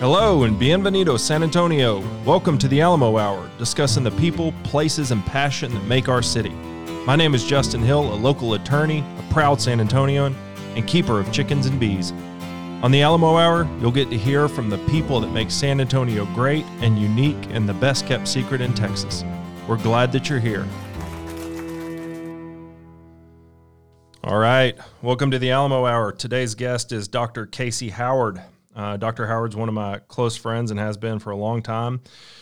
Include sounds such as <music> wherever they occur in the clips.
Hello and bienvenido, San Antonio. Welcome to the Alamo Hour, discussing the people, places, and passion that make our city. My name is Justin Hill, a local attorney, a proud San Antonian, and keeper of chickens and bees. On the Alamo Hour, you'll get to hear from the people that make San Antonio great and unique and the best kept secret in Texas. We're glad that you're here. All right, welcome to the Alamo Hour. Today's guest is Dr. Kasi Howard. Uh, Dr. Howard's one of my close friends and has been for a long time.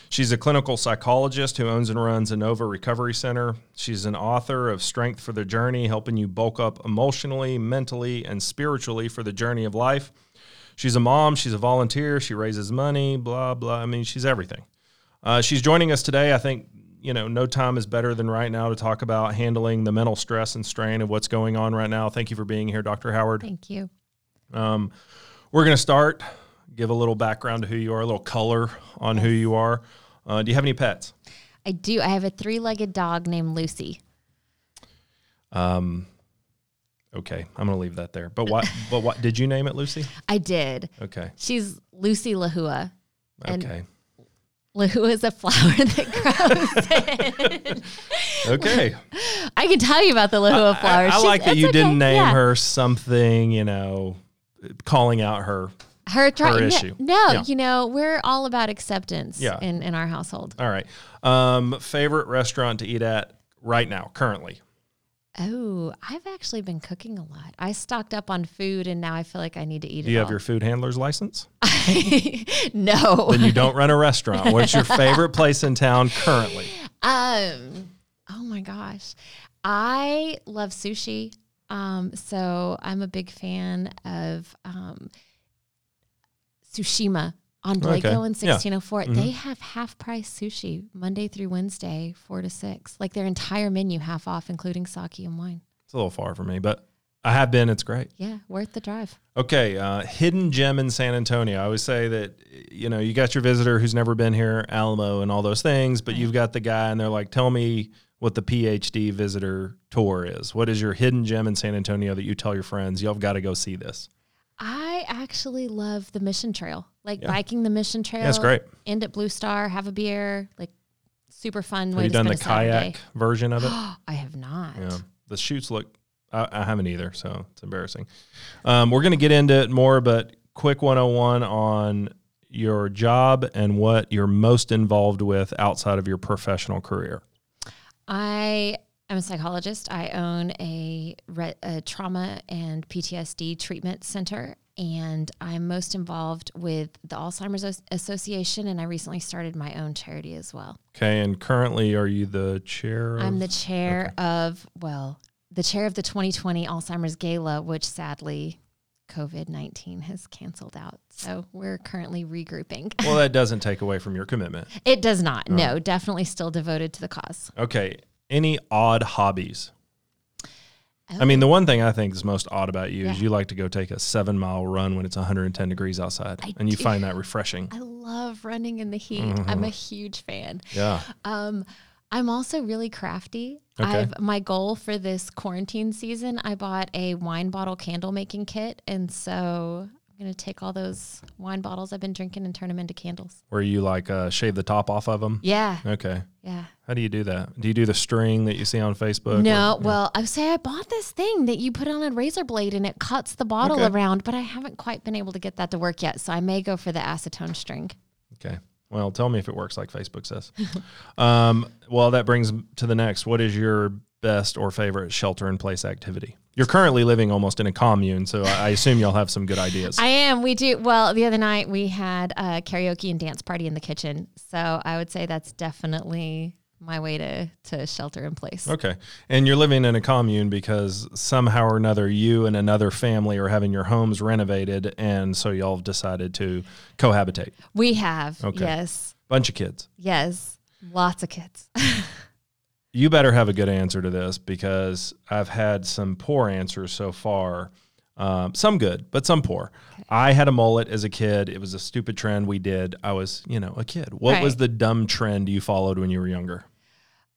She's a clinical psychologist who owns and runs Inova Recovery Center. She's an author of Strength for the Journey, helping you bulk up emotionally, mentally, and spiritually for the journey of life. She's a mom, she's a volunteer, she raises money, blah, blah. I mean, she's everything. Uh, she's joining us today. I think, you know, no time is better than right now to talk about handling the mental stress and strain of what's going on right now. Thank you for being here, Dr. Howard. Thank you. Um, we're going to start, give a little background to who you are, a little color on who you are. Uh, do you have any pets? I do. I have a three legged dog named Lucy. Um, okay, I'm going to leave that there. But what? <laughs> but what? Did you name it Lucy? I did. Okay. She's Lucy Lehua. Okay. Lehua is a flower <laughs> that grows. in- Okay. I can tell you about the Lehua I, flower. I like that you okay. didn't name Yeah. her something, you know, calling out her. her, try- her no, issue. No, Yeah. you know, we're all about acceptance Yeah. in, in our household. All right. Um, favorite restaurant to eat at right now, currently? Oh, I've actually been cooking a lot. I stocked up on food and now I feel like I need to eat Do you have all. your food handler's license? <laughs> no. then you don't run a restaurant. What's your favorite <laughs> place in town currently? Um, oh my gosh. I love sushi. Um, so I'm a big fan of um Tsushima on Blanco Okay. in Yeah. 1604. Mhm. They have half price sushi Monday through Wednesday, four to six. Like their entire menu half off, including sake and wine. It's a little far for me, but I have been. It's great. Yeah, worth the drive. Okay, uh, hidden gem in San Antonio. I always say that you know you got your visitor who's never been here, Alamo, and all those things, but Right. you've got the guy, and they're like, "Tell me what the PhD visitor tour is. What is your hidden gem in San Antonio that you tell your friends y'all got to go see this?" I actually love the Mission Trail, like Yeah. biking the Mission Trail. Yeah, great. End at Blue Star, have a beer, like super fun Have way you to done spend the a Saturday. kayak version of it? <gasps> I have not. Yeah, the chutes look. I, I haven't either, so it's embarrassing. Um, we're going to get into it more, but quick 101 on your job and what you're most involved with outside of your professional career. I am a psychologist. I own a, re- a trauma and PTSD treatment center, and I'm most involved with the Alzheimer's As- Association. And I recently started my own charity as well. Okay, and currently, are you the chair? Of, I'm the chair of well, the chair of the 2020 Alzheimer's Gala, which sadly. COVID 19 has canceled out. So we're currently regrouping. <laughs> well, that doesn't take away from your commitment. It does not. No, definitely still devoted to the cause. Okay, any odd hobbies? I mean, the one thing I think is most odd about you is you like to go take a seven mile run when it's 110 degrees outside, I and you do. find that refreshing. I love running in the heat. Mm-hmm. I'm a huge fan. Yeah. Um, I'm also really crafty. Okay. I've my goal for this quarantine season. I bought a wine bottle candle making kit, and so I'm gonna take all those wine bottles I've been drinking and turn them into candles. Where you like uh, shave the top off of them? Yeah, Okay. yeah. How do you do that? Do you do the string that you see on Facebook? No, Or- well, I say I bought this thing that you put on a razor blade and it cuts the bottle Okay. around, but I haven't quite been able to get that to work yet. So I may go for the acetone string. Okay. Well, tell me if it works like Facebook says. <laughs> um, well, that brings to the next. What is your best or favorite shelter in place activity? You're currently living almost in a commune, so I assume y'all have some good ideas. I am. We do. Well, the other night we had a karaoke and dance party in the kitchen. So I would say that's definitely my way to, to shelter in place. okay. And you're living in a commune because somehow or another you and another family are having your homes renovated. And so y'all have decided to cohabitate. We have. Okay. Yes. Bunch of kids. Yes. Lots of kids. <laughs> You better have a good answer to this because I've had some poor answers so far. Um, some good, but some poor. I had a mullet as a kid. It was a stupid trend we did. I was, you know, a kid. What was the dumb trend you followed when you were younger?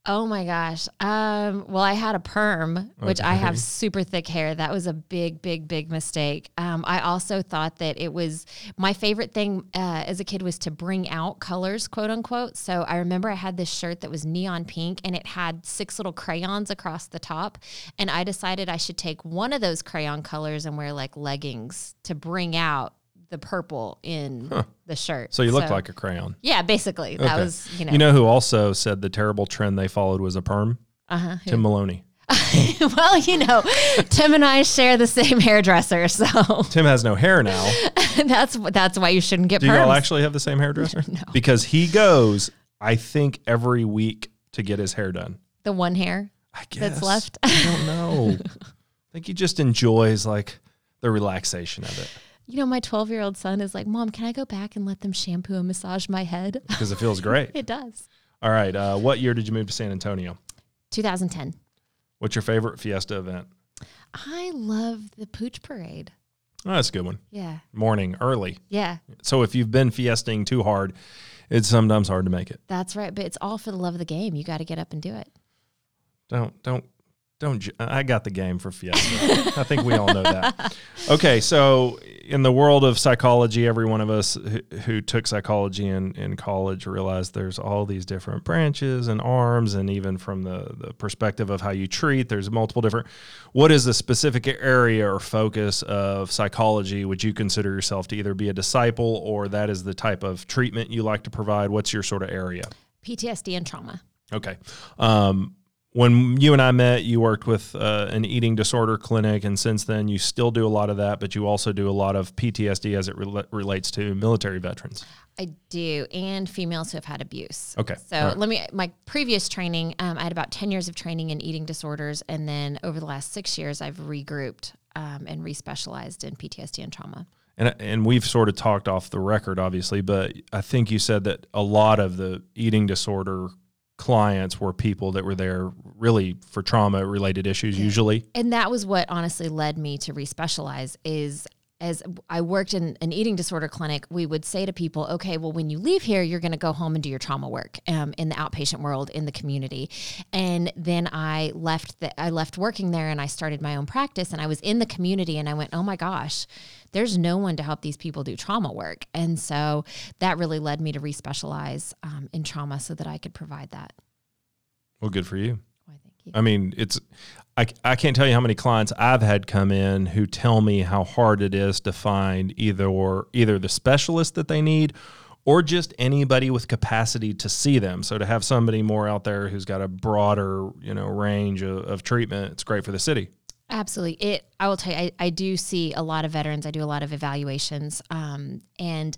Oh my gosh. Um, well, I had a perm, which I have super thick hair. That was a big, big, big mistake. Um, I also thought that it was my favorite thing uh, as a kid was to bring out colors, quote unquote. So I remember I had this shirt that was neon pink and it had six little crayons across the top. And I decided I should take one of those crayon colors and wear like leggings to bring out the purple in the shirt. So you looked like a crayon. yeah, basically that Okay. was you know, You know who also said the terrible trend they followed was a perm? uh-huh. Tim Maloney. <laughs> well, you know, Tim and I share the same hairdresser, so Tim has no hair now. <laughs> that's that's why you shouldn't get Do y'all actually have the same hairdresser? <laughs> No. Because he goes, I think, every week to get his hair done. the one hair that's left. I don't know. I think he just enjoys like the relaxation of it you know, my 12 year old son is like, Mom, can I go back and let them shampoo and massage my head? because it feels great. <laughs> it does. All right. Uh, what year did you move to San Antonio? 2010. What's your favorite fiesta event? I love the pooch parade. Oh, that's a good one. Yeah. Morning, early. Yeah. So if you've been fiesting too hard, it's sometimes hard to make it. That's right. But it's all for the love of the game. You got to get up and do it. Don't don't don't. ju- I got the game for Fiesta. <laughs> I think we all know that. Okay, so in the world of psychology, every one of us who, who took psychology in, in college realized there's all these different branches and arms, and even from the the perspective of how you treat, there's multiple different. What is the specific area or focus of psychology? Would you consider yourself to either be a disciple or that is the type of treatment you like to provide? What's your sort of area? PTSD and trauma. Okay. Um, when you and I met, you worked with uh, an eating disorder clinic, and since then, you still do a lot of that, but you also do a lot of PTSD as it rela- relates to military veterans. I do, and females who have had abuse. Okay. So right. let me. My previous training, um, I had about ten years of training in eating disorders, and then over the last six years, I've regrouped um, and respecialized in PTSD and trauma. And, and we've sort of talked off the record, obviously, but I think you said that a lot of the eating disorder clients were people that were there really for trauma related issues, usually. And that was what honestly led me to respecialize. Is as I worked in an eating disorder clinic, we would say to people, okay, well, when you leave here, you're going to go home and do your trauma work um, in the outpatient world in the community. And then I left the, I left working there and I started my own practice and I was in the community and I went, oh my gosh, there's no one to help these people do trauma work. And so that really led me to respecialize um, in trauma so that I could provide that. Well, good for you. Why, thank you. I mean, it's I, I can't tell you how many clients I've had come in who tell me how hard it is to find either or either the specialist that they need or just anybody with capacity to see them. So to have somebody more out there who's got a broader, you know, range of, of treatment, it's great for the city. Absolutely. It. I will tell you. I, I do see a lot of veterans. I do a lot of evaluations, um, and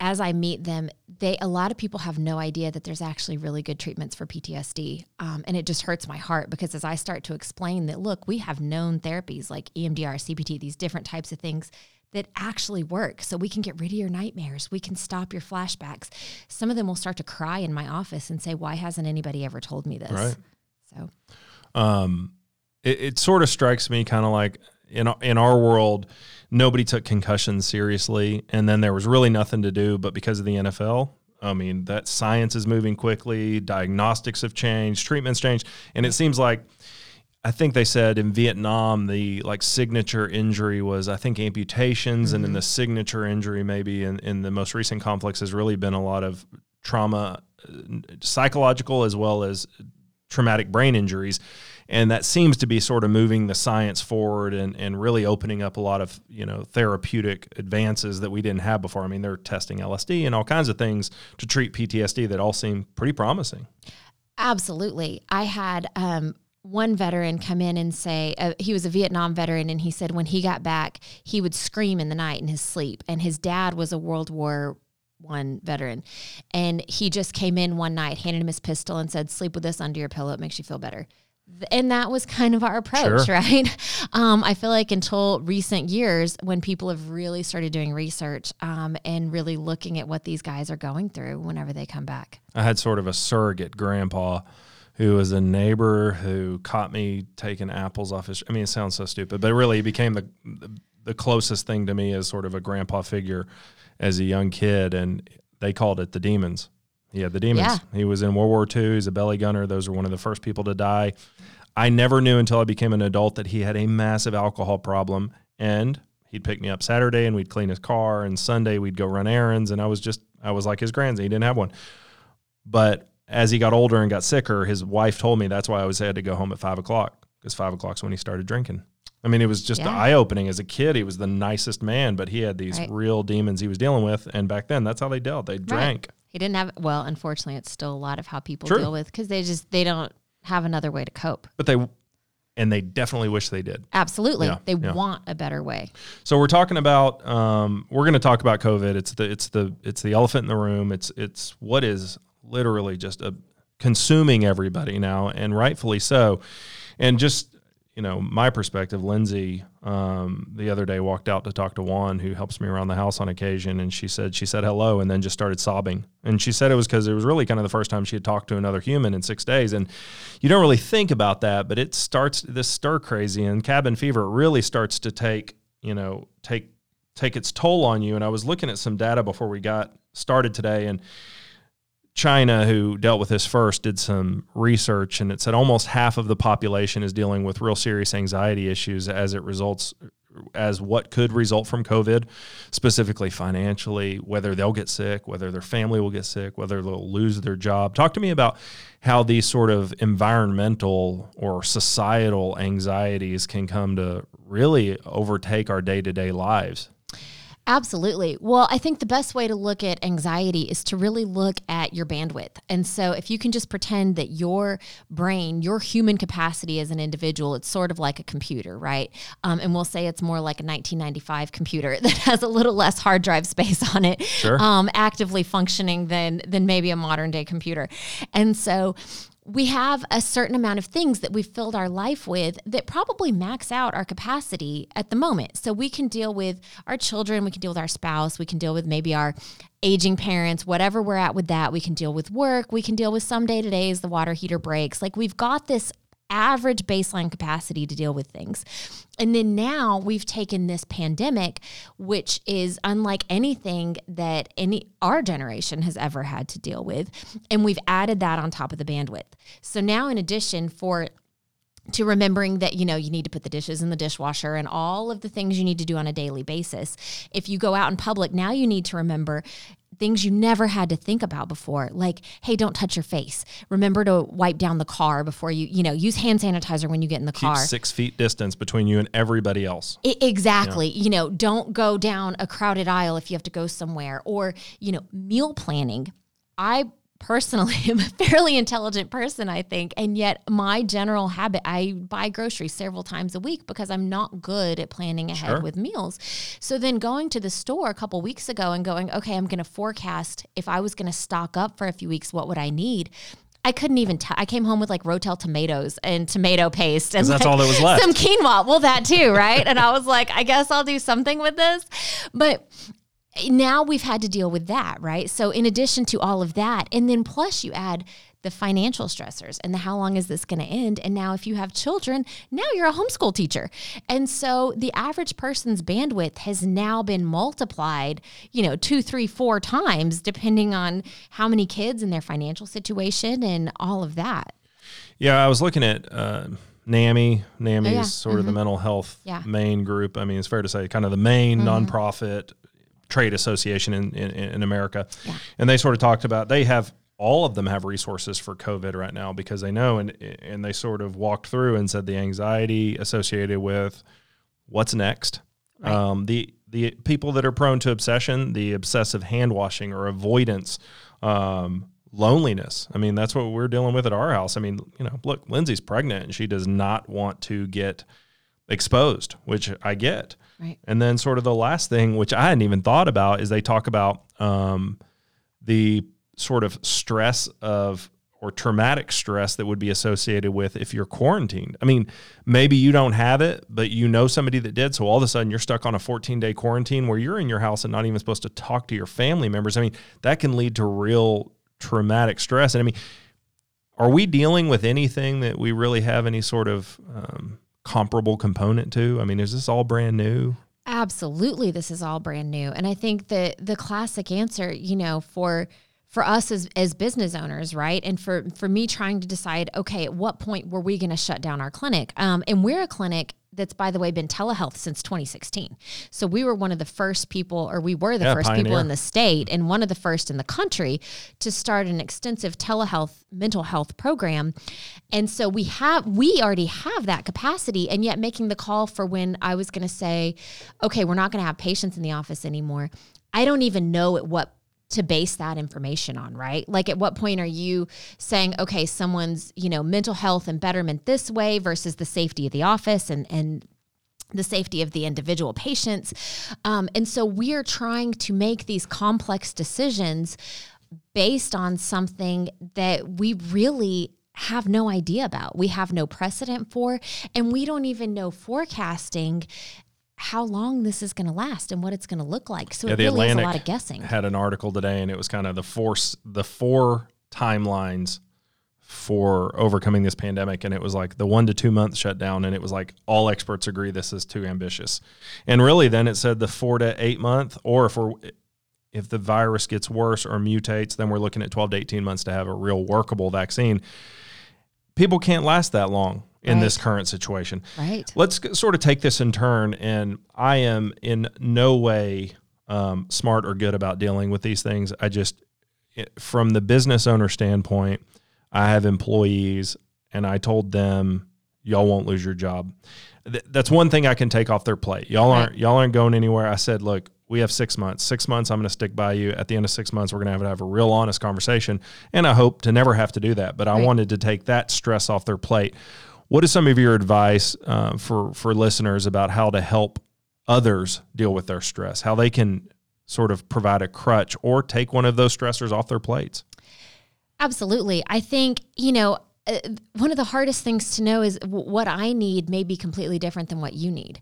as I meet them, they a lot of people have no idea that there's actually really good treatments for PTSD, um, and it just hurts my heart because as I start to explain that, look, we have known therapies like EMDR, CPT, these different types of things that actually work. So we can get rid of your nightmares. We can stop your flashbacks. Some of them will start to cry in my office and say, "Why hasn't anybody ever told me this?" Right. So um, it, it sort of strikes me kind of like in in our world, nobody took concussions seriously, and then there was really nothing to do. But because of the NFL, I mean, that science is moving quickly, diagnostics have changed, treatments changed, and it seems like. I think they said in Vietnam the like signature injury was I think amputations, and then the signature injury maybe in, in the most recent conflicts has really been a lot of trauma, uh, psychological as well as traumatic brain injuries and that seems to be sort of moving the science forward and, and really opening up a lot of you know therapeutic advances that we didn't have before. I mean, they're testing LSD and all kinds of things to treat PTSD that all seem pretty promising. Absolutely. I had um, one veteran come in and say uh, he was a Vietnam veteran, and he said when he got back, he would scream in the night in his sleep. And his dad was a World War One veteran, and he just came in one night, handed him his pistol, and said, "Sleep with this under your pillow. It makes you feel better." And that was kind of our approach, Sure. right? <laughs> Um, I feel like until recent years, when people have really started doing research um, and really looking at what these guys are going through whenever they come back. I had sort of a surrogate grandpa who was a neighbor who caught me taking apples off his. I mean, it sounds so stupid, but really he became the the closest thing to me as sort of a grandpa figure as a young kid, and they called it the demons. He had the demons. Yeah. He was in World War II. He's a belly gunner. Those were one of the first people to die. I never knew until I became an adult that he had a massive alcohol problem. And he'd pick me up Saturday and we'd clean his car. And Sunday we'd go run errands. And I was just, I was like his grandson. He didn't have one. But as he got older and got sicker, his wife told me that's why I always had to go home at five o'clock because five o'clock's when he started drinking. I mean, it was just Yeah. eye opening. As a kid, he was the nicest man, but he had these Right. real demons he was dealing with. And back then, that's how they dealt. They drank. He didn't have well, unfortunately it's still a lot of how people True. deal with because they just they don't have another way to cope. But they, and they definitely wish they did. Absolutely. Yeah, they yeah. want a better way. So we're talking about, um, we're going to talk about COVID. It's the, it's the, it's the elephant in the room. It's, it's what is literally just a consuming everybody now, and rightfully so. And just, you know, my perspective, Lindsay, um, the other day walked out to talk to Juan, who helps me around the house on occasion, and she said she said hello, and then just started sobbing. And she said it was because it was really kind of the first time she had talked to another human in six days, and you don't really think about that, but it starts this stir crazy and cabin fever really starts to take, you know, take take its toll on you. And I was looking at some data before we got started today, and China, who dealt with this first, did some research, and it said almost half of the population is dealing with real serious anxiety issues as it results, as what could result from COVID, specifically financially, whether they'll get sick, whether their family will get sick, whether they'll lose their job. Talk to me about how these sort of environmental or societal anxieties can come to really overtake our day to day lives. Absolutely. Well, I think the best way to look at anxiety is to really look at your bandwidth. And so, if you can just pretend that your brain, your human capacity as an individual, it's sort of like a computer, right? Um, and we'll say it's more like a 1995 computer <laughs> that has a little less hard drive space on it, Sure. um, actively functioning than than maybe a modern day computer. And so, we have a certain amount of things that we've filled our life with that probably max out our capacity at the moment. So we can deal with our children, we can deal with our spouse, we can deal with maybe our aging parents, whatever we're at with that. We can deal with work, we can deal with some day to days, the water heater breaks. Like we've got this average baseline capacity to deal with things. And then now we've taken this pandemic, which is unlike anything that any our generation has ever had to deal with, and we've added that on top of the bandwidth. So now in addition for to remembering that you know you need to put the dishes in the dishwasher and all of the things you need to do on a daily basis. If you go out in public, now you need to remember things you never had to think about before like hey don't touch your face remember to wipe down the car before you you know use hand sanitizer when you get in the Keep car six feet distance between you and everybody else. Exactly. You know, don't go down a crowded aisle if you have to go somewhere or, you know, meal planning. I personally <laughs> i am a fairly intelligent person, I think. And yet, my general habit, I buy groceries several times a week because I'm not good at planning ahead Sure. with meals. So then going to the store a couple weeks ago and going, okay, I'm going to forecast if I was going to stock up for a few weeks, what would I need? I couldn't even tell. I came home with like Rotel tomatoes and tomato paste, and that's like, all that was <laughs> left. Some quinoa. Well, that too, right? and I was like, I guess I'll do something with this. But now we've had to deal with that, right? So, in addition to all of that, and then plus you add the financial stressors and the how long is this going to end? And now, if you have children, now you're a homeschool teacher. And so the average person's bandwidth has now been multiplied, you know, two, three, four times, depending on how many kids and their financial situation and all of that. Yeah, I was looking at uh, NAMI. NAMI Oh, yeah. is sort of the mental health Yeah. main group. I mean, it's fair to say, kind of the main nonprofit trade association in, in, in America. Yeah. And they sort of talked about they have all of them have resources for COVID right now because they know and and they sort of walked through and said the anxiety associated with what's next. Right. Um, the the people that are prone to obsession, the obsessive hand washing or avoidance, um, loneliness. I mean, that's what we're dealing with at our house. I mean, you know, look, Lindsay's pregnant and she does not want to get exposed, which I get. Right. And then, sort of the last thing, which I hadn't even thought about, is they talk about um, the sort of stress of or traumatic stress that would be associated with if you're quarantined. I mean, maybe you don't have it, but you know somebody that did. So all of a sudden you're stuck on a 14 day quarantine where you're in your house and not even supposed to talk to your family members. I mean, that can lead to real traumatic stress. And I mean, are we dealing with anything that we really have any sort of um, comparable component to? I mean, is this all brand new? Absolutely, this is all brand new. And I think that the classic answer, you know, for for us as, as business owners, right? And for, for me trying to decide, okay, at what point were we going to shut down our clinic? Um, and we're a clinic that's, by the way, been telehealth since 2016. So we were one of the first people, or we were the Yeah, first people in the state and one of the first in the country to start an extensive telehealth mental health program. And so we have, we already have that capacity. And yet making the call for when I was going to say, okay, we're not going to have patients in the office anymore. I don't even know at what to base that information on, right? Like at what point are you saying, okay, someone's, you know, mental health and betterment this way versus the safety of the office and and the safety of the individual patients. Um, and so we are trying to make these complex decisions based on something that we really have no idea about. We have no precedent for, and we don't even know forecasting how long this is going to last and what it's going to look like. So Yeah, it really is a lot of guessing. had an article today, and it was kind of the force, the four timelines for overcoming this pandemic, and it was like the one to two month shutdown, and it was like all experts agree this is too ambitious, and really then it said the four to eight month, or if we're if the virus gets worse or mutates, then we're looking at twelve to eighteen months to have a real workable vaccine. People can't last that long in Right. this current situation. Right. Let's sort of take this in turn, and I am in no way um, smart or good about dealing with these things. I just, from the business owner standpoint, I have employees, and I told them, "Y'all won't lose your job." Th- that's one thing I can take off their plate. Y'all Right. aren't y'all aren't going anywhere. I said, "Look, we have six months. Six months, I'm going to stick by you. At the end of six months, we're going to have to have a real honest conversation." And I hope to never have to do that. But I wanted to take that stress off their plate. What is some of your advice uh, for for listeners about how to help others deal with their stress? How they can sort of provide a crutch or take one of those stressors off their plates? Absolutely. I think, you know, uh, one of the hardest things to know is what I need may be completely different than what you need.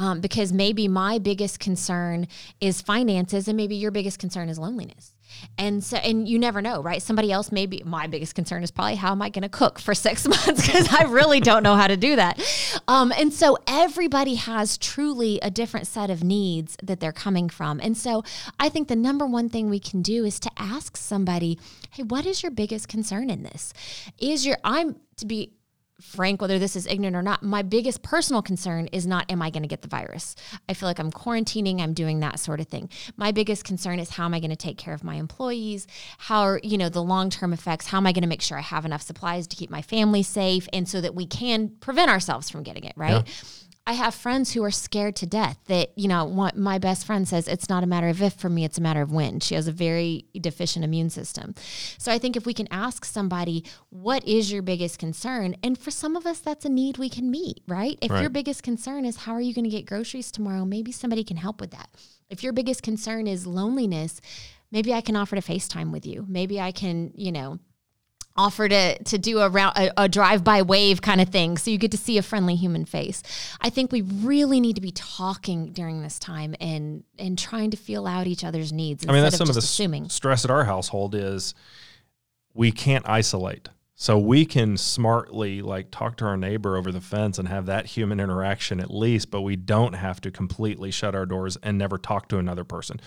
Um, because maybe my biggest concern is finances, and maybe your biggest concern is loneliness. And so, and you never know, right? Somebody else, maybe my biggest concern is probably how am I going to cook for <laughs> six months because I really don't know how to do that. Um, and so, everybody has truly a different set of needs that they're coming from. And so, I think the number one thing we can do is to ask somebody, hey, what is your biggest concern in this? Is your, I'm to be frank, whether this is ignorant or not, my biggest personal concern is not, am I going to get the virus? I feel like I'm quarantining, I'm doing that sort of thing. My biggest concern is how am I going to take care of my employees? How are, you know, the long term effects? How am I going to make sure I have enough supplies to keep my family safe and so that we can prevent ourselves from getting it, right? I have friends who are scared to death that, you know, my best friend says, it's not a matter of if for me, it's a matter of when. She has a very deficient immune system. So I think if we can ask somebody, what is your biggest concern? And for some of us, that's a need we can meet, right? If your biggest concern is how are you going to get groceries tomorrow, maybe somebody can help with that. If your biggest concern is loneliness, maybe I can offer to FaceTime with you. Maybe I can, you know, offer to to do a round a, a drive by wave kind of thing so you get to see a friendly human face i think we really need to be talking during this time and and trying to feel out each other's needs I mean, that's some of the assuming stress at our household is we can't isolate. So we can smartly like talk to our neighbor over the fence and have that human interaction at least, but we don't have to completely shut our doors and never talk to another person.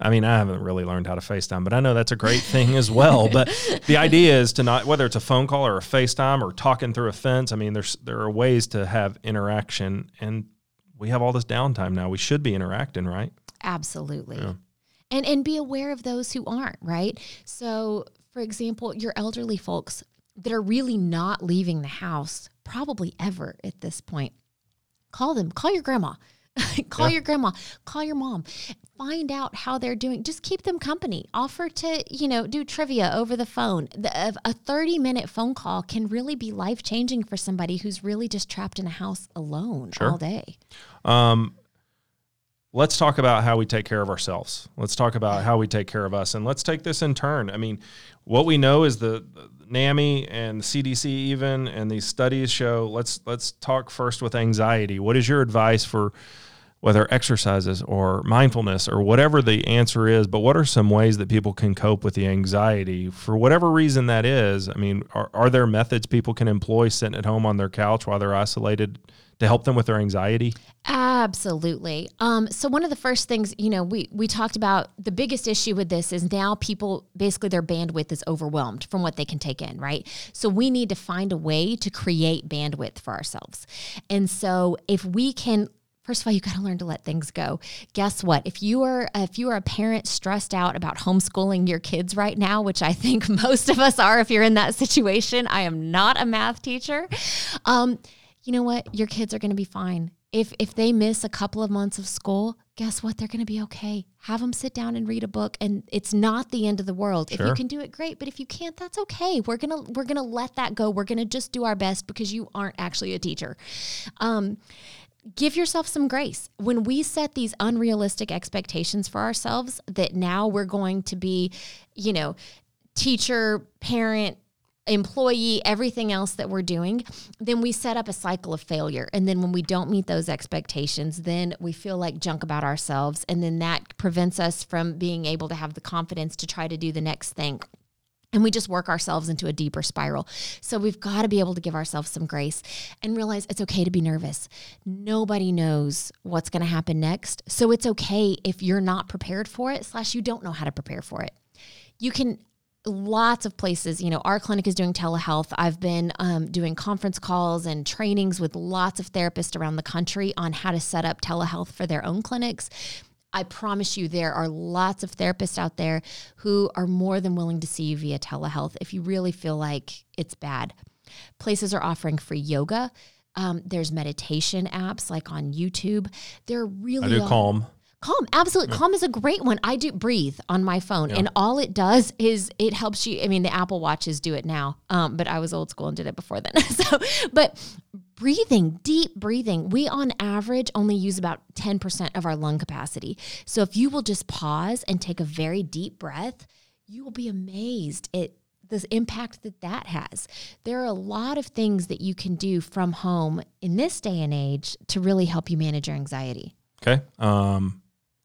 I mean, I haven't really learned how to FaceTime, but I know that's a great thing as well. But the idea is to not whether it's a phone call or a FaceTime or talking through a fence. I mean, there's there are ways to have interaction and we have all this downtime now. We should be interacting, right? absolutely Yeah. and and be aware of those who aren't right so for example your elderly folks that are really not leaving the house probably ever at this point call them call your grandma <laughs> call Yeah. your grandma call your mom find out how they're doing just keep them company offer to you know do trivia over the phone the, a- a 30 minute phone call can really be life changing for somebody who's really just trapped in a house alone Sure. all day Um, let's talk about how we take care of ourselves. Let's talk about how we take care of us, and let's take this in turn. I mean, what we know is the, the NAMI and the CDC even, and these studies show. Let's let's talk first with anxiety. What is your advice for whether exercises or mindfulness or whatever the answer is? But what are some ways that people can cope with the anxiety for whatever reason that is? I mean, are, are there methods people can employ sitting at home on their couch while they're isolated? to help them with their anxiety? Absolutely. Um, so one of the first things, you know, we we talked about the biggest issue with this is now people basically their bandwidth is overwhelmed from what they can take in, right? So we need to find a way to create bandwidth for ourselves. And so if we can First of all, you got to learn to let things go. Guess what? If you are if you are a parent stressed out about homeschooling your kids right now, which I think <laughs> most of us are if you're in that situation, I am not a math teacher. Um, you know what? Your kids are going to be fine. If if they miss a couple of months of school, guess what? They're going to be okay. Have them sit down and read a book and it's not the end of the world. Sure. If you can do it great, but if you can't, that's okay. We're going to we're going to let that go. We're going to just do our best because you aren't actually a teacher. Um give yourself some grace. When we set these unrealistic expectations for ourselves that now we're going to be, you know, teacher, parent, employee, everything else that we're doing, then we set up a cycle of failure. And then when we don't meet those expectations, then we feel like junk about ourselves. And then that prevents us from being able to have the confidence to try to do the next thing and we just work ourselves into a deeper spiral. So we've got to be able to give ourselves some grace and realize it's okay to be nervous. Nobody knows what's going to happen next. So it's okay if you're not prepared for it, slash, you don't know how to prepare for it. You can, lots of places, you know, our clinic is doing telehealth. I've been um, doing conference calls and trainings with lots of therapists around the country on how to set up telehealth for their own clinics I promise you, there are lots of therapists out there who are more than willing to see you via telehealth if you really feel like it's bad. Places are offering free yoga. Um, there's meditation apps like on YouTube. They're really I do Calm. Calm, absolutely. Yeah. Calm is a great one. I do breathe on my phone, yeah. and all it does is it helps you. I mean, the Apple Watches do it now, um, but I was old school and did it before then. <laughs> so, but breathing, deep breathing, we on average only use about 10% of our lung capacity. So, if you will just pause and take a very deep breath, you will be amazed at the impact that that has. There are a lot of things that you can do from home in this day and age to really help you manage your anxiety. Okay. Um,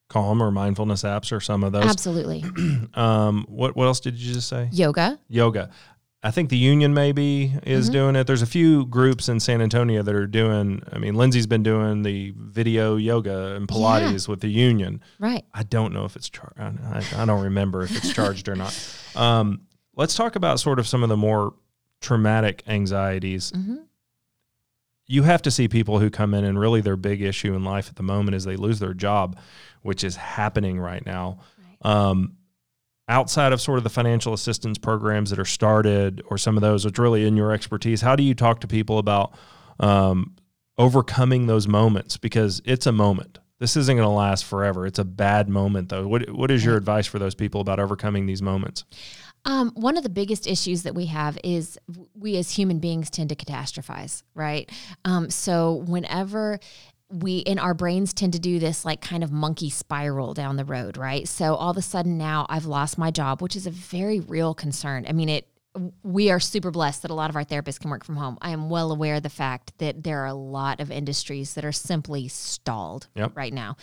calm or mindfulness apps or some of those. Absolutely. <clears throat> um, what what else did you just say? Yoga. Yoga. I think the union maybe is mm-hmm. doing it. There's a few groups in San Antonio that are doing. I mean, Lindsay's been doing the video yoga and Pilates yeah. with the union. Right. I don't know if it's charged. I, I, don't remember if it's charged or not. Um, let's talk about sort of some of the more traumatic anxieties. Mm-hmm you have to see people who come in and really their big issue in life at the moment is they lose their job, which is happening right now. Right. Um, outside of sort of the financial assistance programs that are started or some of those, which really in your expertise, how do you talk to people about um, overcoming those moments? Because it's a moment. This isn't going to last forever. It's a bad moment, though. What What is your advice for those people about overcoming these moments? Um, one of the biggest issues that we have is we as human beings tend to catastrophize, right? Um, so whenever we in our brains tend to do this like kind of monkey spiral down the road, right? So all of a sudden now I've lost my job, which is a very real concern. I mean, it we are super blessed that a lot of our therapists can work from home. I am well aware of the fact that there are a lot of industries that are simply stalled yep. right now.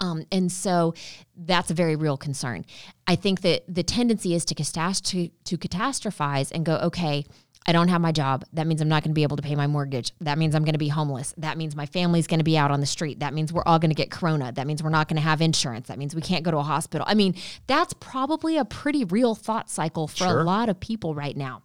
Um, and so that's a very real concern. I think that the tendency is to, to, to catastrophize and go, okay, I don't have my job. That means I'm not going to be able to pay my mortgage. That means I'm going to be homeless. That means my family's going to be out on the street. That means we're all going to get corona. That means we're not going to have insurance. That means we can't go to a hospital. I mean, that's probably a pretty real thought cycle for sure. a lot of people right now.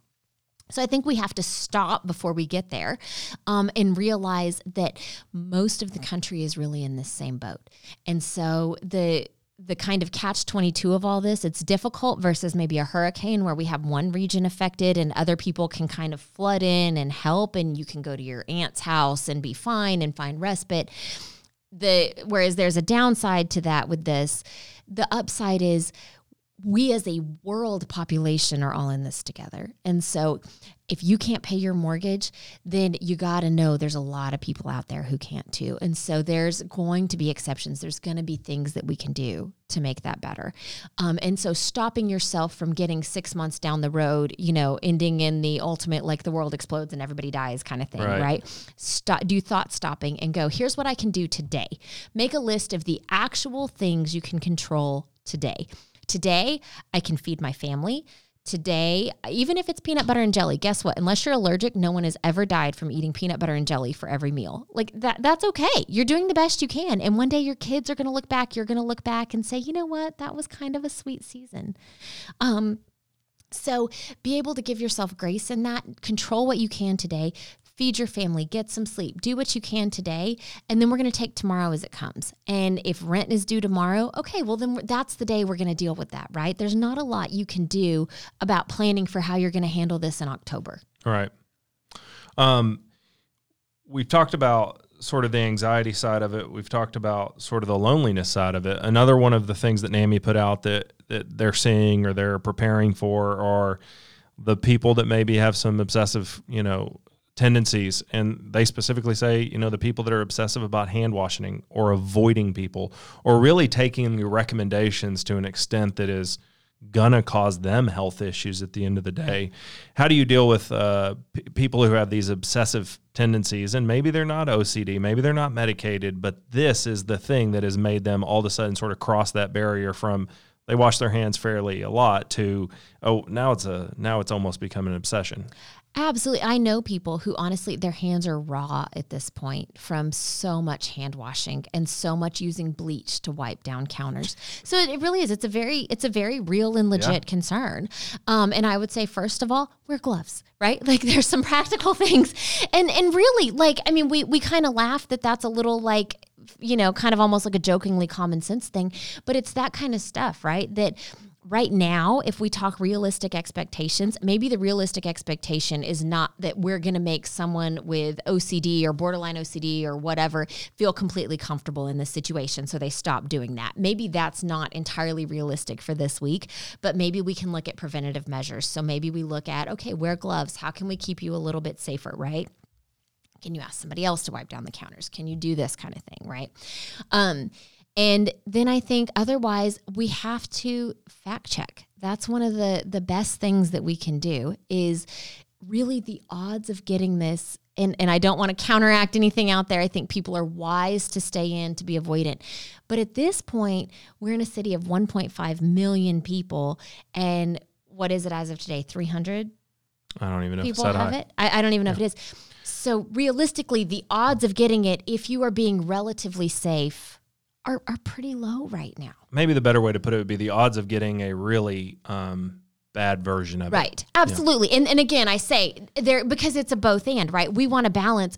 So I think we have to stop before we get there um, and realize that most of the country is really in this same boat. And so the the kind of catch 22 of all this it's difficult versus maybe a hurricane where we have one region affected and other people can kind of flood in and help and you can go to your aunt's house and be fine and find respite. The whereas there's a downside to that with this. The upside is we as a world population are all in this together. And so if you can't pay your mortgage, then you got to know there's a lot of people out there who can't too. And so there's going to be exceptions. There's going to be things that we can do to make that better. Um, and so stopping yourself from getting six months down the road, you know, ending in the ultimate like the world explodes and everybody dies kind of thing, right? right? Stop, do thought stopping and go, here's what I can do today. Make a list of the actual things you can control today. Today, I can feed my family. today, even if it's peanut butter and jelly, guess what? Unless you're allergic, no one has ever died from eating peanut butter and jelly for every meal. Like that that's okay. You're doing the best you can. And one day your kids are going to look back, you're going to look back and say, "You know what? That was kind of a sweet season." Um so be able to give yourself grace in that, control what you can today, feed your family, get some sleep, do what you can today, and then we're going to take tomorrow as it comes. And if rent is due tomorrow, okay, well then that's the day we're going to deal with that, right? There's not a lot you can do about planning for how you're going to handle this in October. All right. Um, we've talked about sort of the anxiety side of it. We've talked about sort of the loneliness side of it. Another one of the things that NAMI put out that that they're seeing or they're preparing for are the people that maybe have some obsessive, you know, tendencies and they specifically say you know the people that are obsessive about hand washing or avoiding people or really taking the recommendations to an extent that is gonna cause them health issues at the end of the day. How do you deal with uh, p- people who have these obsessive tendencies? And maybe they're not ocd maybe they're not medicated but this is the thing that has made them all of a sudden sort of cross that barrier from they wash their hands fairly a lot to oh now it's a now it's almost become an obsession Absolutely. I know people who honestly their hands are raw at this point from so much hand washing and so much using bleach to wipe down counters. So it really is. It's a very it's a very real and legit yeah. concern. Um, and I would say first of all, wear gloves, right? <laughs> Like there's some practical <laughs> things. And and really like I mean we we kind of laugh that that's a little like you know, kind of almost like a jokingly common sense thing, but it's that kind of stuff, right? That right now, if we talk realistic expectations, maybe the realistic expectation is not that we're going to make someone with OCD or borderline OCD or whatever feel completely comfortable in this situation. So they stop doing that. Maybe that's not entirely realistic for this week, but maybe we can look at preventative measures. So maybe we look at, okay, wear gloves. How can we keep you a little bit safer, right? Can you ask somebody else to wipe down the counters? Can you do this kind of thing, right? Um, and then I think otherwise we have to fact check. That's one of the the best things that we can do is really the odds of getting this and, and I don't want to counteract anything out there. I think people are wise to stay in to be avoidant. But at this point, we're in a city of 1.5 million people. And what is it as of today? 300? I don't even know people have high. it. I, I, don't even know yeah. if it is. So realistically, the odds of getting it, if you are being relatively safe, are, are pretty low right now. Maybe the better way to put it would be the odds of getting a really um, bad version of right. it. Right. Absolutely. Yeah. And and again, I say there because it's a both and, right? We want to balance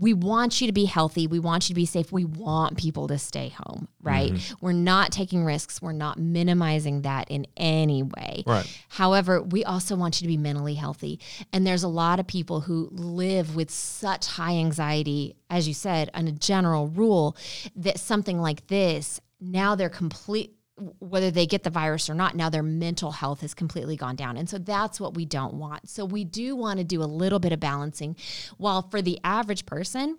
we want you to be healthy. We want you to be safe. We want people to stay home, right? Mm-hmm. We're not taking risks. We're not minimizing that in any way. Right. However, we also want you to be mentally healthy. And there's a lot of people who live with such high anxiety, as you said, on a general rule, that something like this, now they're complete whether they get the virus or not, now their mental health has completely gone down. And so that's what we don't want. So we do want to do a little bit of balancing. While for the average person,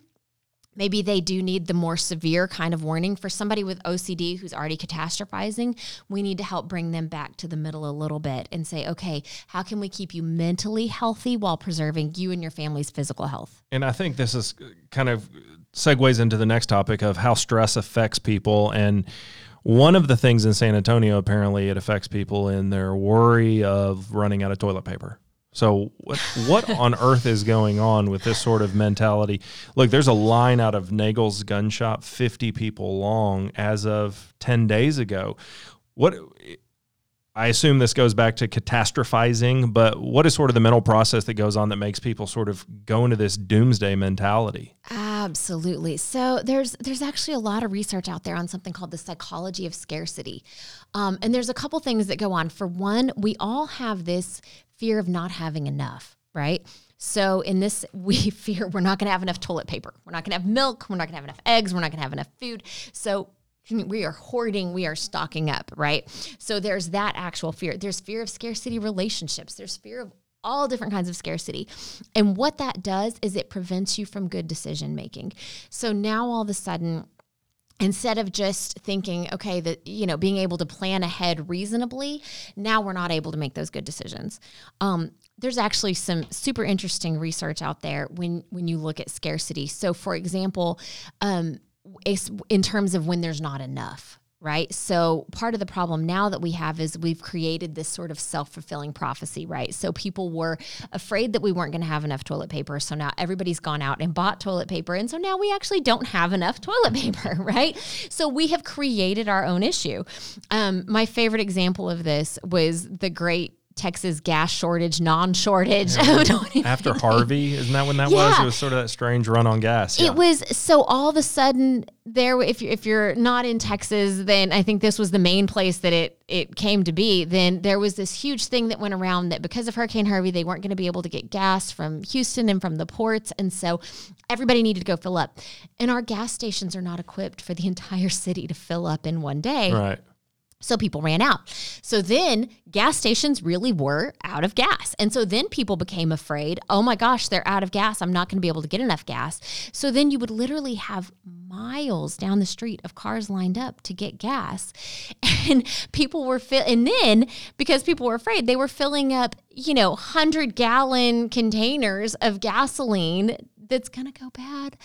maybe they do need the more severe kind of warning. For somebody with OCD who's already catastrophizing, we need to help bring them back to the middle a little bit and say, okay, how can we keep you mentally healthy while preserving you and your family's physical health? And I think this is kind of segues into the next topic of how stress affects people and one of the things in San Antonio, apparently, it affects people in their worry of running out of toilet paper. So what what <laughs> on earth is going on with this sort of mentality? Look, there's a line out of Nagel's gun shop, 50 people long as of 10 days ago. What I assume this goes back to catastrophizing, but what is sort of the mental process that goes on that makes people sort of go into this doomsday mentality? Absolutely. So there's there's actually a lot of research out there on something called the psychology of scarcity, um, and there's a couple things that go on. For one, we all have this fear of not having enough, right? So in this, <laughs> we fear we're not going to have enough toilet paper. We're not going to have milk. We're not going to have enough eggs. We're not going to have enough food. So we are hoarding, we are stocking up, right? So there's that actual fear. There's fear of scarcity relationships, there's fear of all different kinds of scarcity. And what that does is it prevents you from good decision making. So now all of a sudden, instead of just thinking okay that you know being able to plan ahead reasonably now we're not able to make those good decisions um, there's actually some super interesting research out there when when you look at scarcity so for example um, in terms of when there's not enough. right? So part of the problem now that we have is we've created this sort of self-fulfilling prophecy, right? So people were afraid that we weren't going to have enough toilet paper, so now everybody's gone out and bought toilet paper, and so now we actually don't have enough toilet <laughs> paper, right? So we have created our own issue. Um, my favorite example of this was the great Texas gas shortage, non-shortage. <laughs> After Harvey, isn't that when that yeah. was? It was sort of that strange run on gas. Yeah. It was so all of a sudden there. If you're, if you're not in Texas, then I think this was the main place that it it came to be. Then there was this huge thing that went around that because of Hurricane Harvey, they weren't going to be able to get gas from Houston and from the ports, and so everybody needed to go fill up. And our gas stations are not equipped for the <laughs> entire city to fill up in one day. Right. So people ran out. So then gas stations really were out of gas. And so then people became afraid, oh my gosh, they're out of gas. I'm not going to be able to get enough gas. So then you would literally have miles down the street of cars lined up to get gas. <laughs> And people were fill and then because people were afraid, they were filling up, you know, 100 gallon containers of gasoline that's going to go bad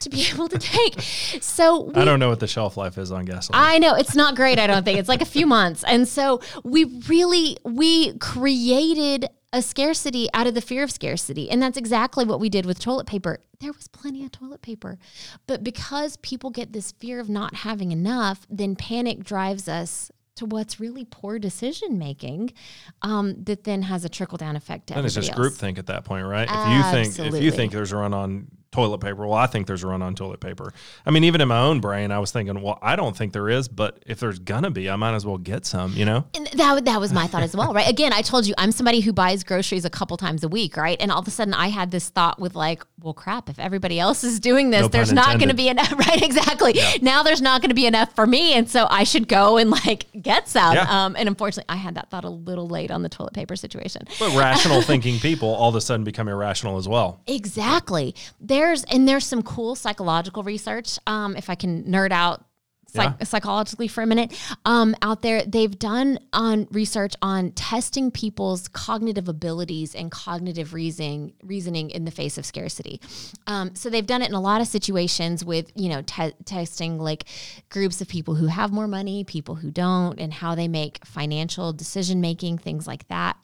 to be <laughs> able to take. So we, I don't know what the shelf life is on gasoline. I know it's not great. I don't think it's like a few months. And so we really we created a scarcity out of the fear of scarcity. And that's exactly what we did with toilet paper. There was plenty of toilet paper. But because people get this fear of not having enough, then panic drives us to what's really poor decision making um, that then has a trickle down effect to and it's just groupthink at that point right if you think if you think there's a run on toilet paper. Well, I think there's a run on toilet paper. I mean, even in my own brain, I was thinking, well, I don't think there is, but if there's gonna be, I might as well get some, you know? And that, that was my thought as well, right? Again, I told you I'm somebody who buys groceries a couple times a week, right? And all of a sudden I had this thought with like, well, crap, if everybody else is doing this, no there's not gonna be enough, <laughs> right? Exactly. Yeah. Now there's not gonna be enough for me. And so I should go and like get some. Yeah. Um, and unfortunately, I had that thought a little late on the toilet paper situation. But rational thinking people all of a sudden become irrational as well. Exactly. There's, and there's some some cool psychological research. Um, if I can nerd out Psych- yeah. psychologically for a minute um, out there they've done on research on testing people's cognitive abilities and cognitive reasoning reasoning in the face of scarcity um, so they've done it in a lot of situations with you know te- testing like groups of people who have more money people who don't and how they make financial decision making things like that